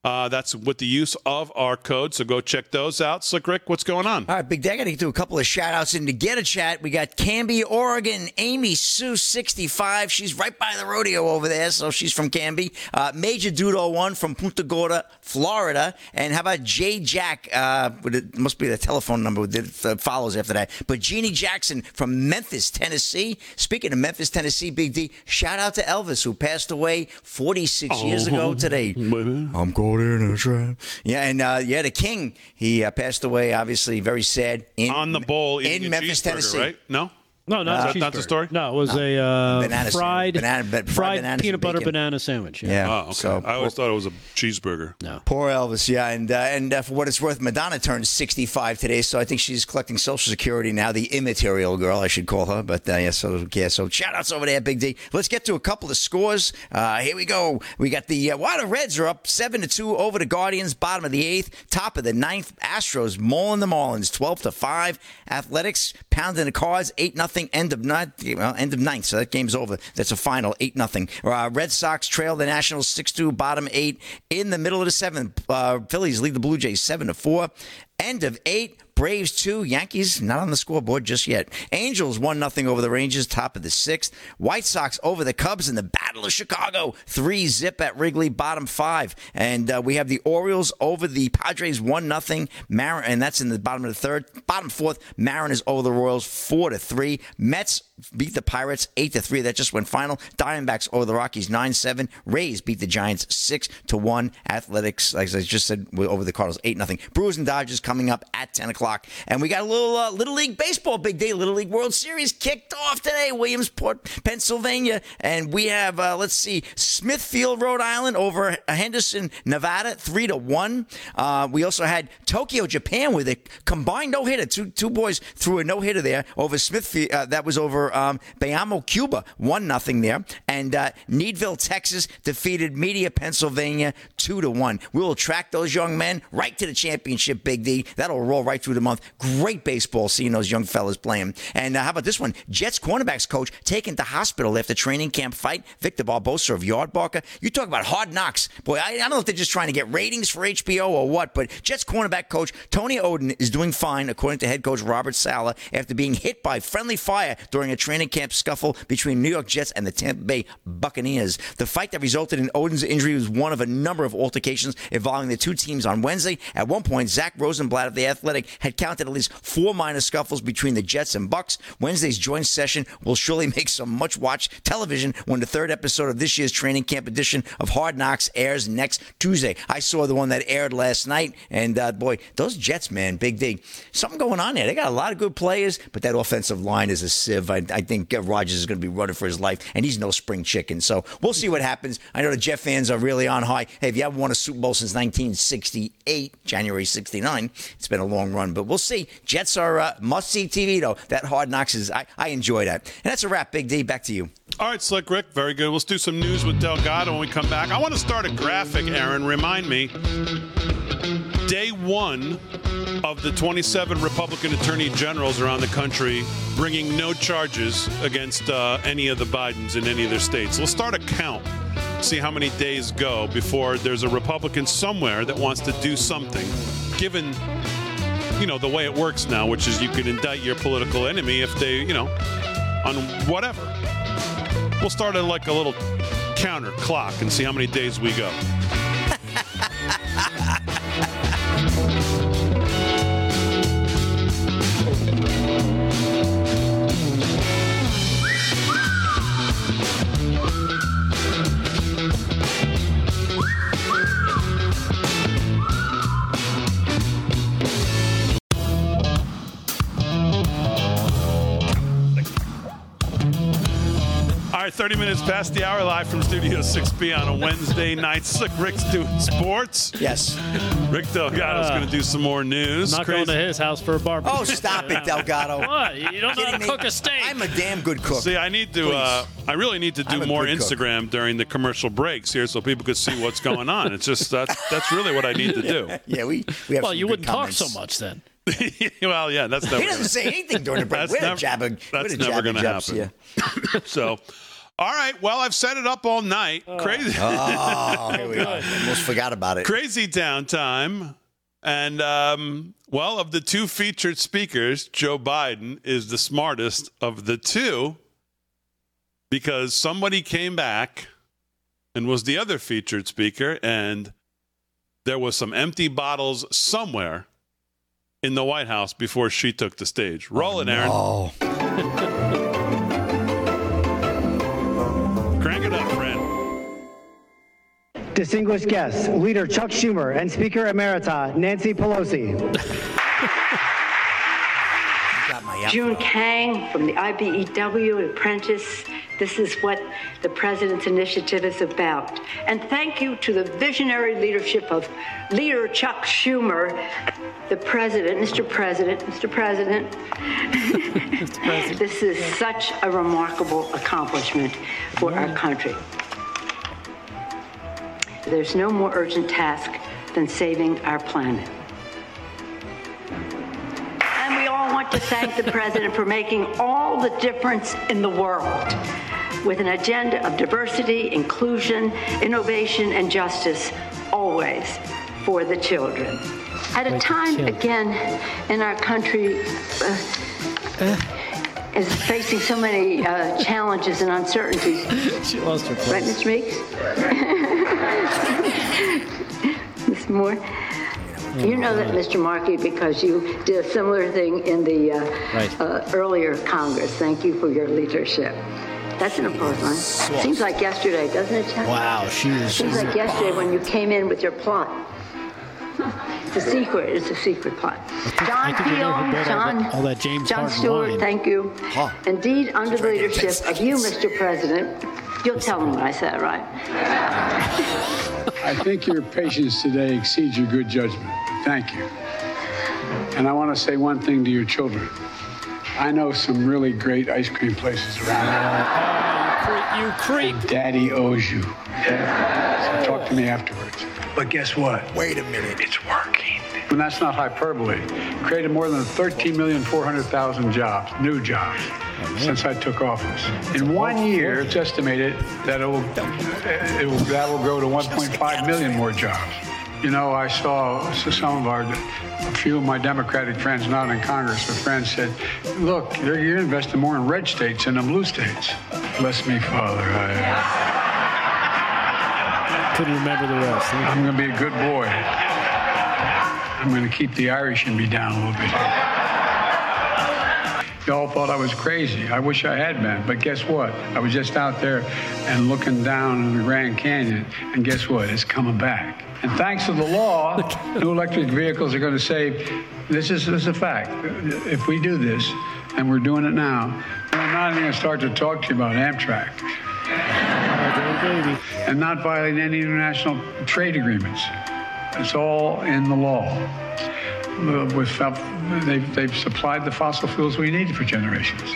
Uh, that's with the use of our code. So go check those out. Slick Rick, what's going on? All right, Big Day, I got to do a couple of shout outs. And to get a chat, we got Canby, Oregon, Amy Sue, 65. She's right by the rodeo over there, so she's from Canby. Uh, Major Dudo, one from Punta Gorda, Florida. And how about Jay Jack? Uh, it must be the telephone number that follows after that. But Jeannie Jackson from Memphis, Tennessee. Speaking of Memphis, Tennessee, Big D, shout out to Elvis, who passed away 46 years ago today. I'm caught in a trap. Yeah, and uh, yeah, the King, he uh, passed away. Obviously, very sad. In, on the bowl in eating Memphis, Tennessee. right? No? No, not Is a that not the story? No, it was a uh, Banana sandwich. fried, Banana- ba- fried fried bananas peanut and butter bacon. banana sandwich. Yeah. Yeah. Oh, okay. So I always thought it was a cheeseburger. No. Poor Elvis, yeah, and uh, and uh, for what it's worth, Madonna turned 65 today, so I think she's collecting Social Security now. The immaterial girl, I should call her, but uh, yeah, so yeah, so shout outs over there, Big D. Let's get to a couple of scores. Uh, here we go. We got the uh, well, the Reds are up seven to two over the Guardians, bottom of the eighth, top of the ninth. Astros mauling the Marlins, 12 to five. Athletics pounding the Cards, eight nothing. End of ninth, well, end of ninth, so that game's over. That's a final, eight nothing. Uh, Red Sox trail the Nationals six two, bottom eight. In the middle of the seventh, uh, Phillies lead the Blue Jays seven to four. End of eight. Braves two, Yankees not on the scoreboard just yet. Angels one nothing over the Rangers, top of the sixth. White Sox over the Cubs in the Battle of Chicago, three zip at Wrigley, bottom five. And uh, we have the Orioles over the Padres one nothing. Mar- and that's in the bottom of the third, bottom fourth. Mariners over the Royals four to three. Mets beat the Pirates eight to three. That just went final. Diamondbacks over the Rockies nine seven. Rays beat the Giants six to one. Athletics, like I just said, over the Cardinals eight nothing. Brewers and Dodgers coming up at ten o'clock. And we got a little uh, Little League baseball big day. Little League World Series kicked off today, Williamsport, Pennsylvania, and we have uh, let's see, Smithfield, Rhode Island over Henderson, Nevada, three to one. Uh, we also had Tokyo, Japan, with a combined no hitter. Two two boys threw a no hitter there over Smithfield. Uh, that was over um, Bayamo, Cuba, one nothing there, and uh, Needville, Texas, defeated Media, Pennsylvania, two to one. We will track those young men right to the championship, Big D. That'll roll right through the month. Great baseball seeing those young fellas playing. And uh, how about this one? Jets cornerbacks coach taken to hospital after training camp fight. Victor Barbosa of Yardbarker. You talk about hard knocks. Boy, I, I don't know if they're just trying to get ratings for HBO or what, but Jets cornerback coach Tony Oden is doing fine, according to head coach Robert Saleh, after being hit by friendly fire during a training camp scuffle between New York Jets and the Tampa Bay Buccaneers. The fight that resulted in Oden's injury was one of a number of altercations involving the two teams on Wednesday. At one point, Zach Rosenblatt of the Athletic had counted at least four minor scuffles between the Jets and Bucks. Wednesday's joint session will surely make some much-watched television when the third episode of this year's training camp edition of Hard Knocks airs next Tuesday. I saw the one that aired last night, and uh, boy, those Jets, man, Big D, something going on there. They got a lot of good players, but that offensive line is a sieve. I, I think Rodgers is going to be running for his life, and he's no spring chicken. So we'll see what happens. I know the Jet fans are really on high. Hey, if you haven't won a Super Bowl since 1968, January 69, it's been a long run, but we'll see. Jets are uh, must see TV, though. That hard knocks is, I, I enjoy that. And that's a wrap, Big D. Back to you. All right, Slick Rick, very good. Let's do some news with Delgado when we come back. I want to start a graphic, Aaron. Remind me. Day one of the 27 Republican attorney generals around the country bringing no charges against uh, any of the Bidens in any of their states. Let's start a count, see how many days go before there's a Republican somewhere that wants to do something, given you know the way it works now, which is you can indict your political enemy if they, you know, on whatever. We'll start at like a little counter clock and see how many days we go. right, 30 minutes past the hour, live from Studio 6B on a Wednesday night. Slick Rick's doing sports. Yes. Rick Delgado's going to do some more news. Not Crazy- going to his house for a barbecue. Oh, stop it, Delgado. What? You don't know how to me? cook a steak. I'm a damn good cook. See, I need to. Uh, I really need to do more good cook. Instagram during the commercial breaks here, so people could see what's going on. It's just that's that's really what I need to do. yeah, we, we have well, you wouldn't comments. talk so much then. well, yeah, that's never. He doesn't say anything during the break. That's We're never- a jabber. that's we're the never jabber gonna jabs happen. here. So, all right. Well, I've set it up all night. Crazy, Oh, here we are. Almost forgot about it. crazy downtime, and um, well, of the two featured speakers, Joe Biden is the smartest of the two because somebody came back and was the other featured speaker, and there was some empty bottles somewhere in the White House before she took the stage. Roll it, Aaron. Oh, Crank Distinguished guests, Leader Chuck Schumer and Speaker Emerita Nancy Pelosi. June Kang from the IBEW Apprentice. This is what the President's initiative is about. And thank you to the visionary leadership of Leader Chuck Schumer, the President, Mr. President, Mr. President. this is such a remarkable accomplishment for our country. There's no more urgent task than saving our planet. And we all want to thank the President for making all the difference in the world with an agenda of diversity, inclusion, innovation, and justice, always for the children. At a time, again, in our country, uh, is facing so many uh, challenges and uncertainties. She lost her Right, place. Ms. Meeks? Ms. Moore? You know that, Mr. Markey, because you did a similar thing in the uh, Right. uh, earlier Congress. Thank you for your leadership. That's an important one. Seems like yesterday, doesn't it, Chuck? Wow, she was. Seems like yesterday when you came in with your plot. It's a secret. It's a secret plot. John I think we know who Peel, John, all that James John Harden Stewart, wine. thank you. Indeed, under the leadership of you, Mr. President, you'll tell them what I said, right? I think your patience today exceeds your good judgment. Thank you. And I want to say one thing to your children. I know some really great ice cream places around You creep. here. Daddy owes you. So talk to me afterwards. But guess what? Wait a minute. It's working. And that's not hyperbole. Created more than 13,400,000 jobs, new jobs, since I took office. In one year, it's estimated that it will, it will, that will grow to 1.5 million more jobs. You know, I saw some of our, a few of my Democratic friends not in Congress, but friends said, look, you're, you're investing more in red states than in blue states. Bless me, Father. I, Couldn't remember the rest. I'm going to be a good boy. I'm going to keep the Irish in me down a little bit. Y'all thought I was crazy. I wish I had been. But guess what? I was just out there and looking down in the Grand Canyon, and guess what? It's coming back. And thanks to the law, new electric vehicles are going to save. This is, this is a fact. If we do this, and we're doing it now, I'm not even going to start to talk to you about Amtrak. And not violating any international trade agreements. It's all in the law. Uh, they've, they've supplied the fossil fuels we need for generations.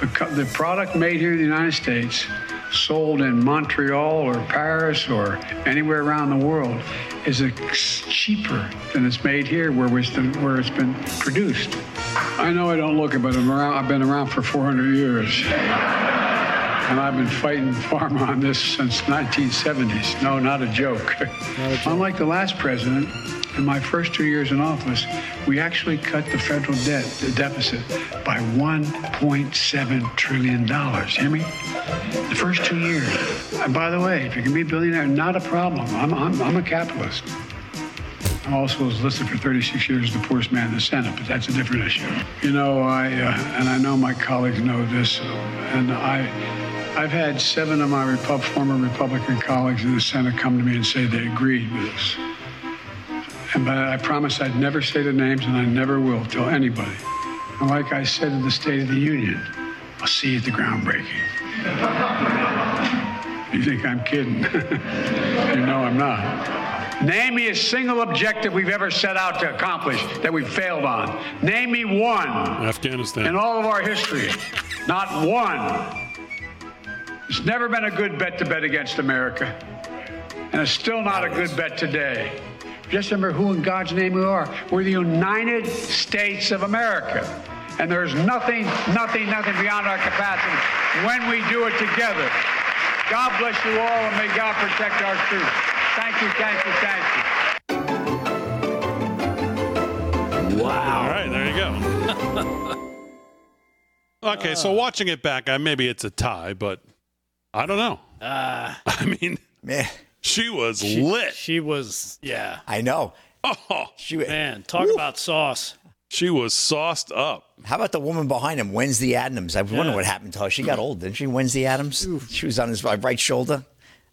The, product made here in the United States, sold in Montreal or Paris or anywhere around the world, is cheaper than it's made here where it's, where it's been produced. I know I don't look it, but I'm around, I've been around for 400 years. And I've been fighting pharma on this since 1970s. No, not a joke. Unlike the last president, in my first two years in office, we actually cut the federal debt, the deficit, by 1.7 trillion dollars. Hear me? The first two years. And by the way, if you can be a billionaire, not a problem. I'm, I'm, I'm a capitalist. I also was listed for 36 years as the poorest man in the Senate, but that's a different issue. You know, I uh, and I know my colleagues know this, and I, I've had seven of my former Republican colleagues in the Senate come to me and say they agreed with us. And but I promised I'd never say the names, and I never will tell anybody. And like I said in the State of the Union, I'll see you at the groundbreaking. You think I'm kidding? you know I'm not. Name me a single objective we've ever set out to accomplish that we've failed on. Name me one Afghanistan. in all of our history. Not one. It's never been a good bet to bet against America. And it's still not a good bet today. Just remember who in God's name we are. We're the United States of America. And there's nothing, nothing, nothing beyond our capacity when we do it together. God bless you all and may God protect our troops. Thank you, thank you, thank you. Wow. All right, there you go. okay, so watching it back, I, maybe it's a tie, but I don't know. I mean, Man, she was lit. She was, yeah. I know. Oh, She, Man, talk about sauce. she was sauced up. How about the woman behind him, Wednesday Addams? I wonder Yeah. what happened to her. She got old, didn't she? Wednesday Addams. She was on his right shoulder.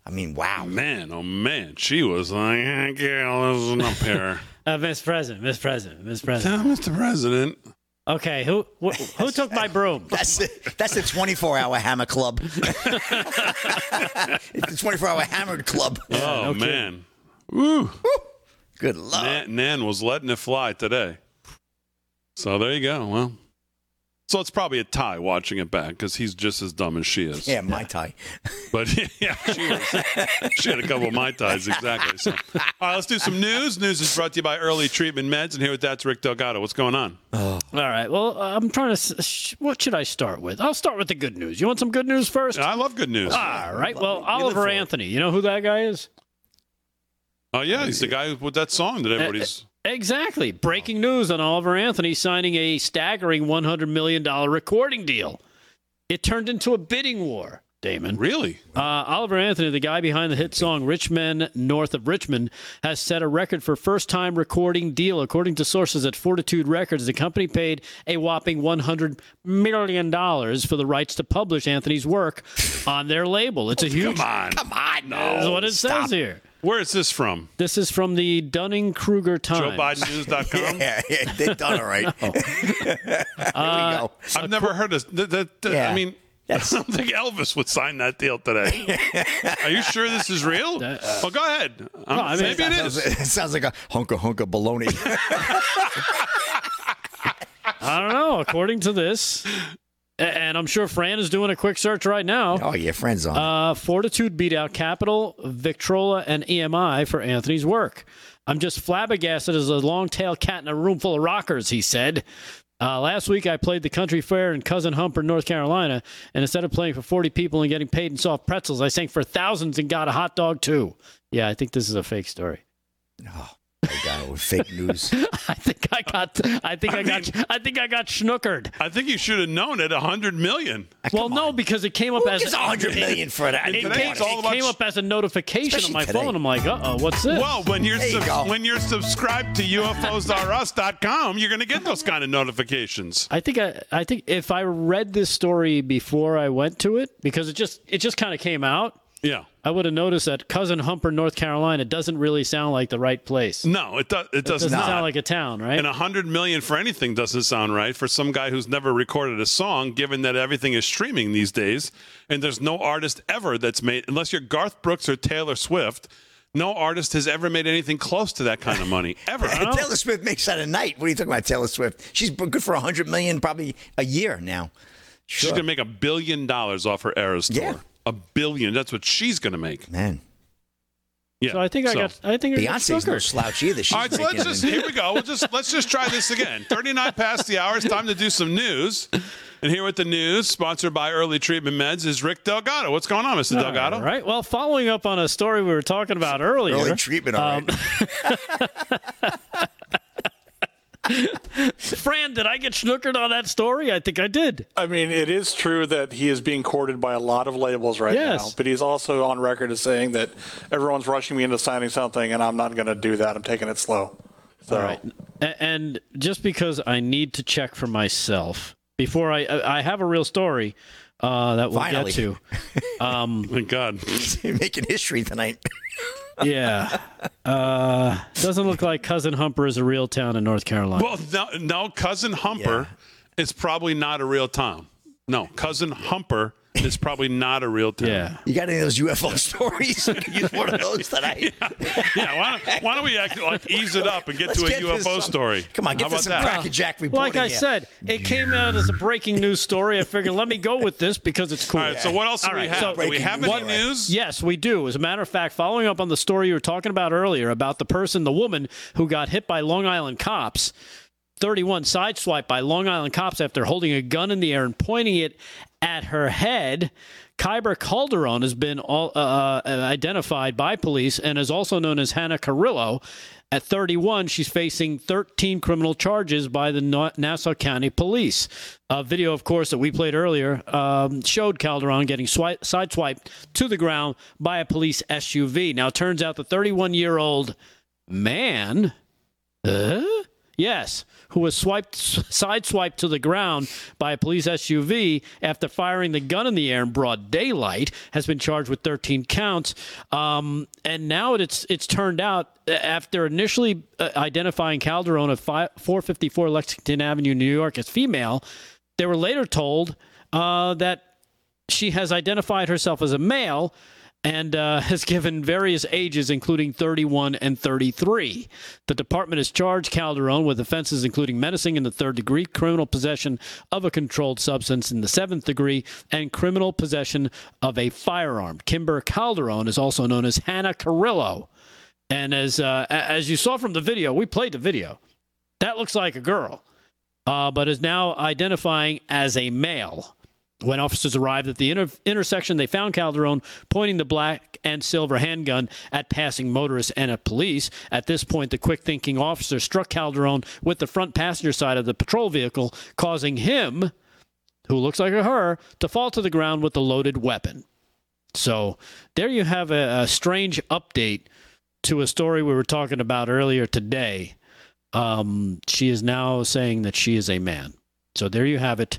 I mean, wow. Man, oh man, she was like, hey, girl, listen up here. Uh, Miss President, Miss President, Miss President. Tell Mr. President. Okay, who who, who took my broom? That's the, that's the 24 hour hammer club. it's the 24 hour hammered club. oh man, Woo. Good luck. Nan, Nan was letting it fly today. So there you go. Well, so it's probably a tie watching it back because he's just as dumb as she is. Yeah, my tie. But yeah, she was. she had a couple of my ties exactly. So, all right, let's do some news. News is brought to you by Early Treatment Meds, and here with that's Rick Delgado. What's going on? All right. Well, I'm trying to. What should I start with? I'll start with the good news. You want some good news first? I love good news. All right. Well, Oliver. Anthony. You know who that guy is? Oh yeah, he's the guy with that song that everybody's. Eh, eh, Exactly. Breaking news on Oliver Anthony signing a staggering $100 million recording deal. It turned into a bidding war, Damon. Really? Uh, Oliver Anthony, the guy behind the hit song Rich Men North of Richmond, has set a record for first time recording deal. According to sources at Fortitude Records, the company paid a whopping $100 million for the rights to publish Anthony's work on their label. It's a huge. Come on. Come on. That's what it says here. Where is this from? This is from the Dunning Kruger Times. JoeBidenNews.com. Yeah, yeah, they've done it right. Here we go. I've never heard of Yeah. I mean, I don't think Elvis would sign that deal today. Are you sure this is real? well, go ahead. Um, I mean, maybe it Sounds, is. it sounds like a hunka hunka baloney. I don't know. According to this, a- and I'm sure Fran is doing a quick search right now. oh, yeah, Fran's on. Uh, Fortitude beat out Capitol, Victrola, and EMI for Anthony's work. I'm just flabbergasted as a long tailed cat in a room full of rockers, he said. Uh, last week, I played the country fair in Cousin Humper, North Carolina, and instead of playing for 40 people and getting paid in soft pretzels, I sang for thousands and got a hot dog too. Yeah, I think this is a fake story. Oh, God, with fake news. I think I got, I think I, got, I think I got schnookered. I think you should have known it. A hundred million. Well, no, because it came up Who as a hundred million for that? It, Today came, it came up as a notification on my today. phone. I'm like, uh oh, what's this? Well, when you're you sub- when you're subscribed to UFOsRUs.com, you're going to get those kind of notifications. I think I, I think if I read this story before I went to it, because it just it just kind of came out, Yeah. I would have noticed that Cousin Humper, North Carolina, doesn't really sound like the right place. It No, it does. It does doesn't not. sound like a town, right? and a hundred million for anything doesn't sound right for some guy who's never recorded a song. Given that everything is streaming these days, and there's no artist ever that's made, unless you're Garth Brooks or Taylor Swift, no artist has ever made anything close to that kind of money ever. Taylor Swift makes that a night. What are you talking about, Taylor Swift? She's good for a hundred million, probably a year now. She's gonna make a billion dollars off her Eras tour. Yeah. A billion. That's what she's gonna make. Man, Yeah. so I think I got I think I got Beyonce's no snookered. slouch either. She's All right, so let's just here we go. We'll just let's just try this again. Thirty nine past the hour. It's time to do some news. And here with the news, sponsored by Early Treatment Meds, is Rick Delgado. What's going on, Mr. Delgado? All right. Well, following up on a story we were talking about earlier. early treatment. All right. Um, Fran, did I get snookered on that story? I think I did. I mean, it is true that he is being courted by a lot of labels right Yes. now, but he's also on record as saying that everyone's rushing me into signing something, and I'm not going to do that. I'm taking it slow. So, All right. And just because I need to check for myself before I I I have a real story uh, that we'll Finally. get to. Um, Thank God. making history tonight. yeah. Uh, doesn't look like Cousin Humper is a real town in North Carolina. Well, no, no cousin Humper is probably not a real town. No, cousin Humper is probably not a real town. yeah. You got any of those UFO stories? You can use one of those tonight. Yeah, why don't, why don't we act, like ease it up and get Let's to a get UFO some- story? Come on, How get about to some that? cracker jack reporting. Like I here. said, it came out as a breaking news story. I figured let me go with this because it's cool. All right, so what else do All we right, have? so- do we Breaking have news. any news? Yes, we do. As a matter of fact, following up on the story you were talking about earlier about the person, the woman who got hit by Long Island cops, 31 sideswiped by Long Island cops after holding a gun in the air and pointing it at her head. Kyber Calderon has been all, uh, uh, identified by police and is also known as Hannah Carrillo. At 31, she's facing 13 criminal charges by the Nassau County Police. A video, of course, that we played earlier um, showed Calderon getting swi- sideswiped to the ground by a police SUV. Now, it turns out the 31 year old man uh, Yes, who was swiped, sideswiped to the ground by a police SUV after firing the gun in the air in broad daylight, has been charged with 13 counts. Um, and now it's it's turned out uh, after initially uh, identifying Calderon of 5, 454 Lexington Avenue, New York, as female, they were later told uh, that she has identified herself as a male and uh, has given various ages, including 31 and 33. The department has charged Calderon with offenses including menacing in the third degree, criminal possession of a controlled substance in the seventh degree, and criminal possession of a firearm. Kimber Calderon is also known as Hannah Carrillo. And as, uh, as you saw from the video, we played the video. That looks like a girl, uh, but is now identifying as a male. When officers arrived at the inter- intersection, they found Calderon pointing the black and silver handgun at passing motorists and at police. At this point, the quick thinking officer struck Calderon with the front passenger side of the patrol vehicle, causing him, who looks like a her, to fall to the ground with the loaded weapon. So there you have a, a strange update to a story we were talking about earlier today. Um, she is now saying that she is a man. So there you have it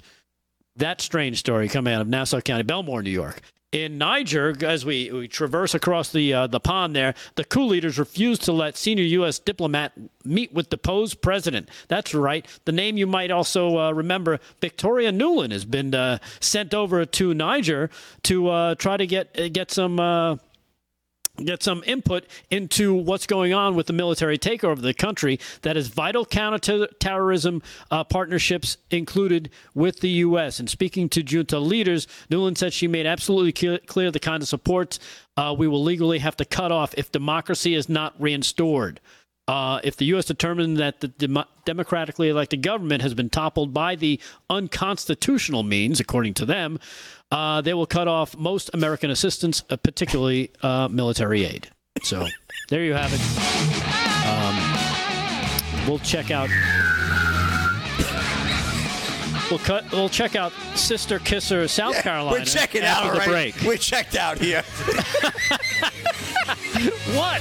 that strange story coming out of Nassau County, Bellmore, New York. In Niger, as we, we traverse across the uh, the pond there, the coup leaders refused to let senior U.S. diplomat meet with deposed president. That's right. The name you might also uh, remember, Victoria Nuland, has been uh, sent over to Niger to uh, try to get get some uh, get some input into what's going on with the military takeover of the country that is vital counterterrorism uh, partnerships included with the U.S. And speaking to junta leaders, Nuland said she made absolutely clear the kind of support uh, we will legally have to cut off if democracy is not reinstored. Uh, if the U.S. determines that the dem- democratically elected government has been toppled by the unconstitutional means, according to them, uh, they will cut off most American assistance, uh, particularly uh, military aid. So there you have it. Um, we'll check out. We'll cut. We'll check out Sister Kisser, South yeah, Carolina. We're checking out, the right? break. We're checked out here. what?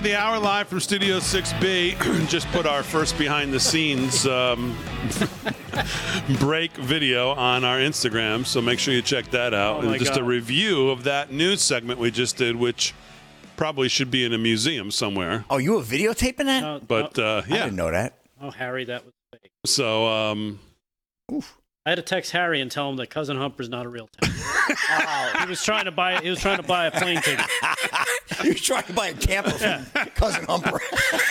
To the hour live from Studio 6B. Just put our first behind the scenes um, break video on our Instagram, so make sure you check that out. Oh just God. a review of that news segment we just did, which probably should be in a museum somewhere. Oh, you were videotaping that? No, But uh, I didn't know that. Oh, Harry, that was fake. so um, Oof. I had to text Harry and tell him that Cousin Humper's not a real town. He was trying to buy. He was trying to buy a plane ticket. he was trying to buy a camper from Cousin Humper.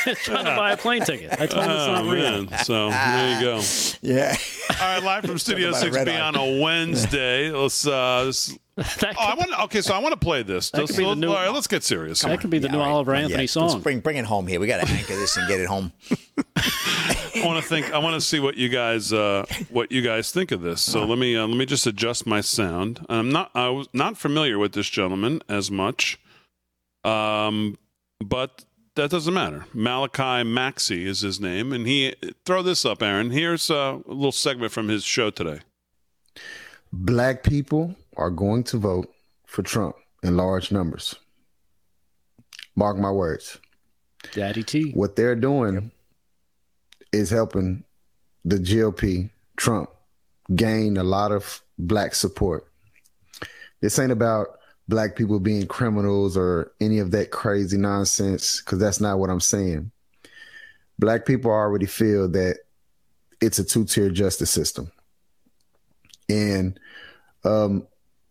He was trying to buy a plane ticket. I told him it's oh not real. man, so there you go. yeah. All right, live from Studio Talking about a 6B on a Wednesday. Let's. Uh, this, That oh, I want. Okay, so I want to play this. That Let's, could be the new- all right, let's get serious. that could be the Yeah, new all right. Oliver Anthony Yeah, let's song. Bring, bring it home here. We got to anchor this and get it home. I want to think. I want to see what you guys uh, what you guys think of this. So let me uh, let me just adjust my sound. I'm not I was not familiar with this gentleman as much, um, but that doesn't matter. Malachi Maxey is his name, and he throw this up, Aaron. Here's uh, a little segment from his show today. Black people are going to vote for Trump in large numbers. Mark my words. Daddy T. What they're doing is helping the GOP, Trump, gain a lot of black support. This ain't about black people being criminals or any of that crazy nonsense, because that's not what I'm saying. Black people already feel that it's a two tier justice system. And um,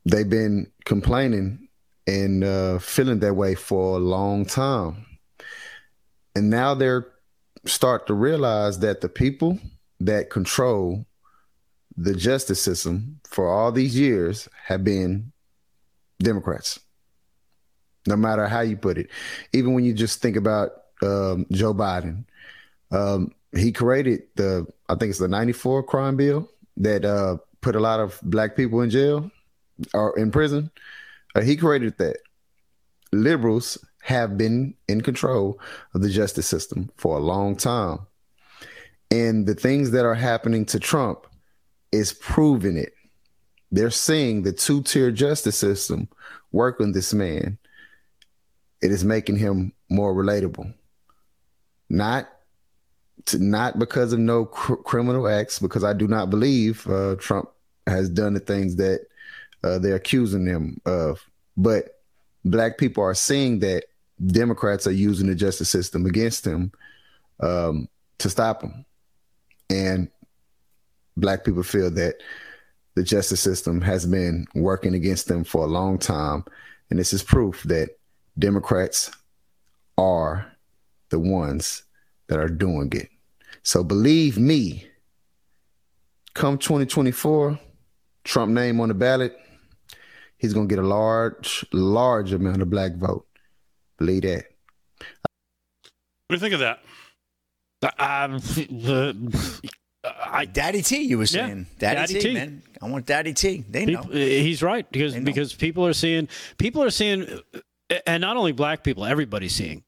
they've been complaining and uh, feeling that way for a long time. And now they're start to realize that the people that control the justice system for all these years have been Democrats. No matter how you put it, even when you just think about um, Joe Biden, um, he created the I think it's the '94 crime bill that uh, put a lot of black people in jail or in prison. Uh, he created that. Liberals have been in control of the justice system for a long time. And the things that are happening to Trump is proving it. They're seeing the two tier justice system work on this man. It is making him more relatable. Not to, not because of no cr- criminal acts, because I do not believe uh, Trump has done the things that uh, they're accusing them of. But black people are seeing that Democrats are using the justice system against them um, to stop them. And black people feel that the justice system has been working against them for a long time. And this is proof that Democrats are the ones that are doing it. So believe me, come 2024, Trump name on the ballot, he's going to get a large, large amount of black vote. Believe that. What do you think of that? Um, I, Daddy T, you were saying. Yeah, Daddy, Daddy T, T. man. I want Daddy T. They know. People- he's right because know. because people are seeing people are seeing, and not only black people, everybody's seeing.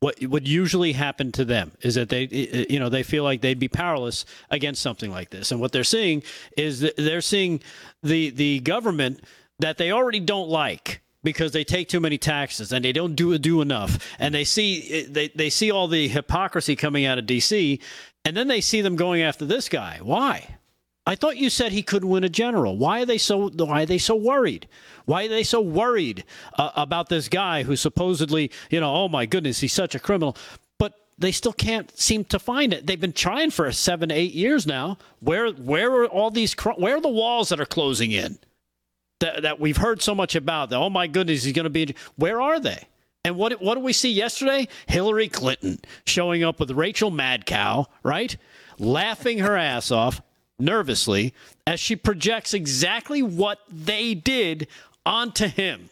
What would usually happen to them is that they, you know, they feel like they'd be powerless against something like this, and what they're seeing is that they're seeing the the government that they already don't like because they take too many taxes and they don't do do enough, and they see they they see all the hypocrisy coming out of D.C. And then they see them going after this guy. Why? I thought you said he could win a general. Why are they so? Why are they so worried? Why are they so worried uh, about this guy who supposedly, you know, oh my goodness, he's such a criminal, but they still can't seem to find it. They've been trying for seven, eight years now. Where, where are all these? Where are the walls that are closing in? That, that we've heard so much about. That oh my goodness, he's going to be. Where are they? And what what did we see yesterday? Hillary Clinton showing up with Rachel Madcow, right? Laughing her ass off nervously as she projects exactly what they did onto him.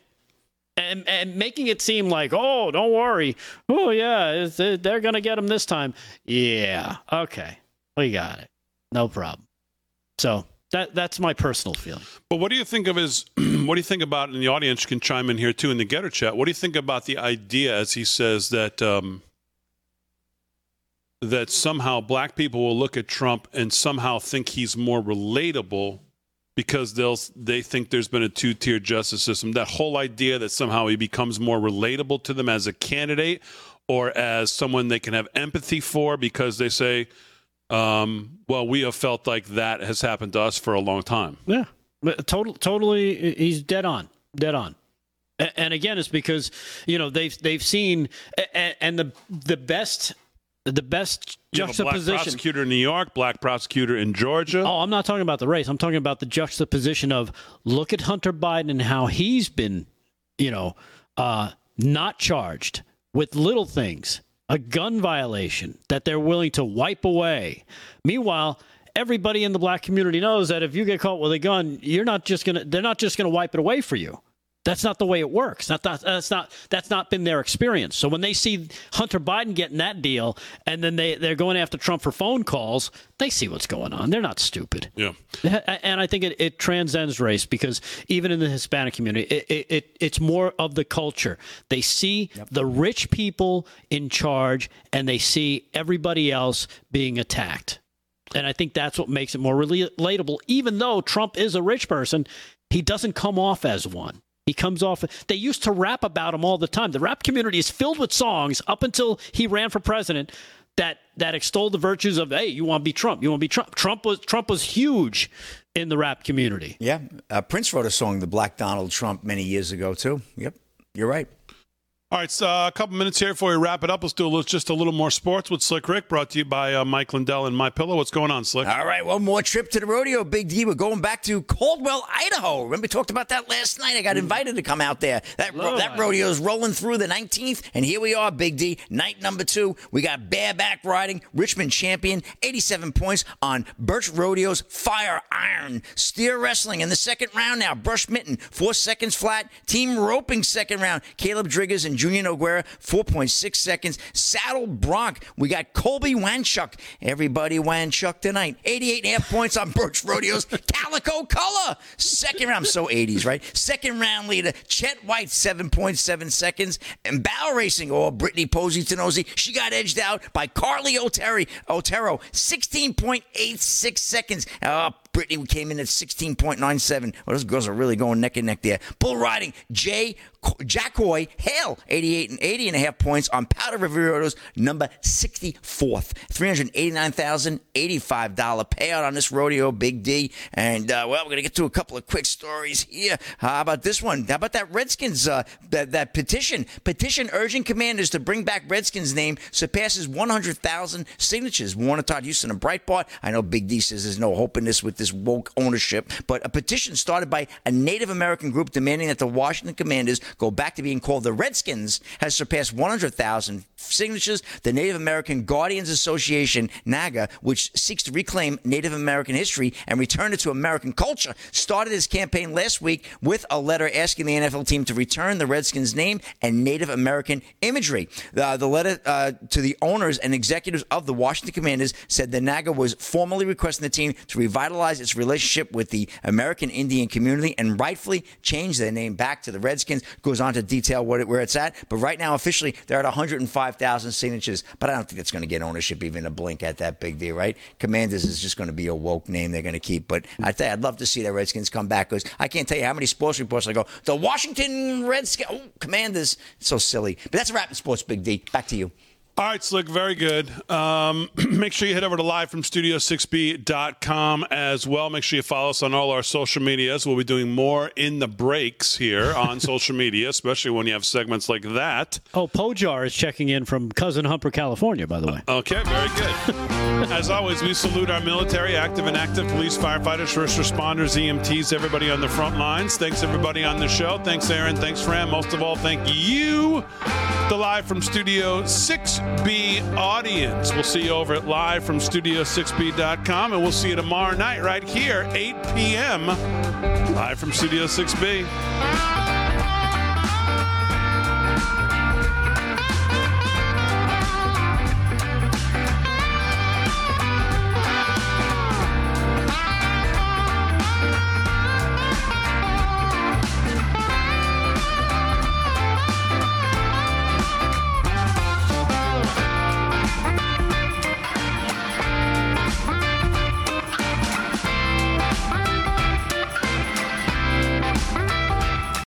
And, and making it seem like, oh, don't worry. Oh, yeah, it's- uh, they're going to get him this time. Yeah, okay. We got it. No problem. So that that's my personal feeling. But what do you think of his? what do you think about? And the audience can chime in here too in the Gettr chat. What do you think about the idea, as he says that um, that somehow black people will look at Trump and somehow think he's more relatable because they'll they think there's been a two tier justice system. That whole idea that somehow he becomes more relatable to them as a candidate or as someone they can have empathy for because they say. Um, well, we have felt like that has happened to us for a long time. Yeah, total, totally. He's dead on, dead on. And again, it's because you know they've they've seen and the the best the best have black juxtaposition. prosecutor in New York, black prosecutor in Georgia. Oh, I'm not talking about the race. I'm talking about the juxtaposition of look at Hunter Biden and how he's been, you know, uh, not charged with little things, a gun violation that they're willing to wipe away. Meanwhile, everybody in the black community knows that if you get caught with a gun, you're not just gonna. They're not just gonna wipe it away for you. That's not the way it works. That, that, that's not that's not been their experience. So when they see Hunter Biden getting that deal, and then they they're going after Trump for phone calls, they see what's going on. They're not stupid. Yeah. Uh, and I think it, it transcends race because even in the Hispanic community, it, it, it it's more of the culture. They see the rich people in charge, and they see everybody else being attacked. And I think that's what makes it more relatable. Even though Trump is a rich person, he doesn't come off as one. He comes off. They used to rap about him all the time. The rap community is filled with songs up until he ran for president that that extol the virtues of hey, you want to be Trump, you want to be Trump. Trump was Trump was huge in the rap community. Yeah. Uh, Prince wrote a song, The Black Donald Trump, many years ago, too. Yep. You're right. All right, so uh, a couple minutes here before we wrap it up. Let's do a little, just a little more sports with Slick Rick, brought to you by uh, Mike Lindell and My Pillow. What's going on, Slick? All right, one more trip to the rodeo, Big D. We're going back to Caldwell, Idaho. Remember, we talked about that last night. I got invited to come out there. That ro- that rodeo is rolling through the 19th, and here we are, Big D. Night number two. We got bareback riding, Richmond champion, 87 points on Burch Rodeo's Fire Iron. Steer wrestling in the second round now. Brush Mitten, four seconds flat. Team roping second round. Caleb Driggers and Junior Nogueira, 4.6 seconds. Saddle Bronc. We got Kolby Wanchuk. Everybody Wanchuk tonight. 88 and a half points on Burch Rodeo's Calico Color. Second round. I'm so 80s, right? Second round leader, Chet White, 7.7 seconds. And Bow Racing, or Brittany Pozzi Tonozzi, she got edged out by Carly Otero, Otero 16.86 seconds. Uh, Brittany came in at 16.97. Well, those girls are really going neck and neck there. Bull riding, Jay Jackoy Hale, 88 and 80 and a half points on Powder River Autos, number 64th. $389,085 payout on this rodeo, Big D. And, uh, well, we're going to get to a couple of quick stories here. How about this one? How about that Redskins, uh, that, that petition? Petition urging commanders to bring back Redskins name surpasses 100,000 signatures. Warner Todd Huston and Breitbart. I know Big D says there's no hope in this with this woke ownership, but a petition started by a Native American group demanding that the Washington Commanders go back to being called the Redskins has surpassed 100,000 signatures. The Native American Guardians Association, NAGA, which seeks to reclaim Native American history and return it to American culture, started its campaign last week with a letter asking the NFL team to return the Redskins name and Native American imagery. Uh, the letter uh, to the owners and executives of the Washington Commanders said the NAGA was formally requesting the team to revitalize its relationship with the American Indian community and rightfully change their name back to the Redskins. Goes on to detail what it, where it's at, but right now officially they're at 105,000 signatures. But I don't think it's going to get ownership even a blink at that big deal, right? Commanders is just going to be a woke name they're going to keep. But I you, I'd love to see the Redskins come back because I can't tell you how many sports reports I go the Washington Redskins oh, Commanders. It's so silly, but that's a wrap in sports. Big D. Back to you. All right, Slick, very good. Um, make sure you head over to livefromstudio6b.com as well. Make sure you follow us on all our social medias. We'll be doing more in the breaks here on social media, especially when you have segments like that. Oh, Pojar is checking in from Cousin Humper, California, by the way. Okay, very good. As always, we salute our military, active and active police, firefighters, first responders, EMTs, everybody on the front lines. Thanks, everybody on the show. Thanks, Aaron. Thanks, Fran. Most of all, thank you, the Live from Studio 6B audience. We'll see you over at live from studio6b.com, and we'll see you tomorrow night right here, 8 p.m., live from Studio 6B.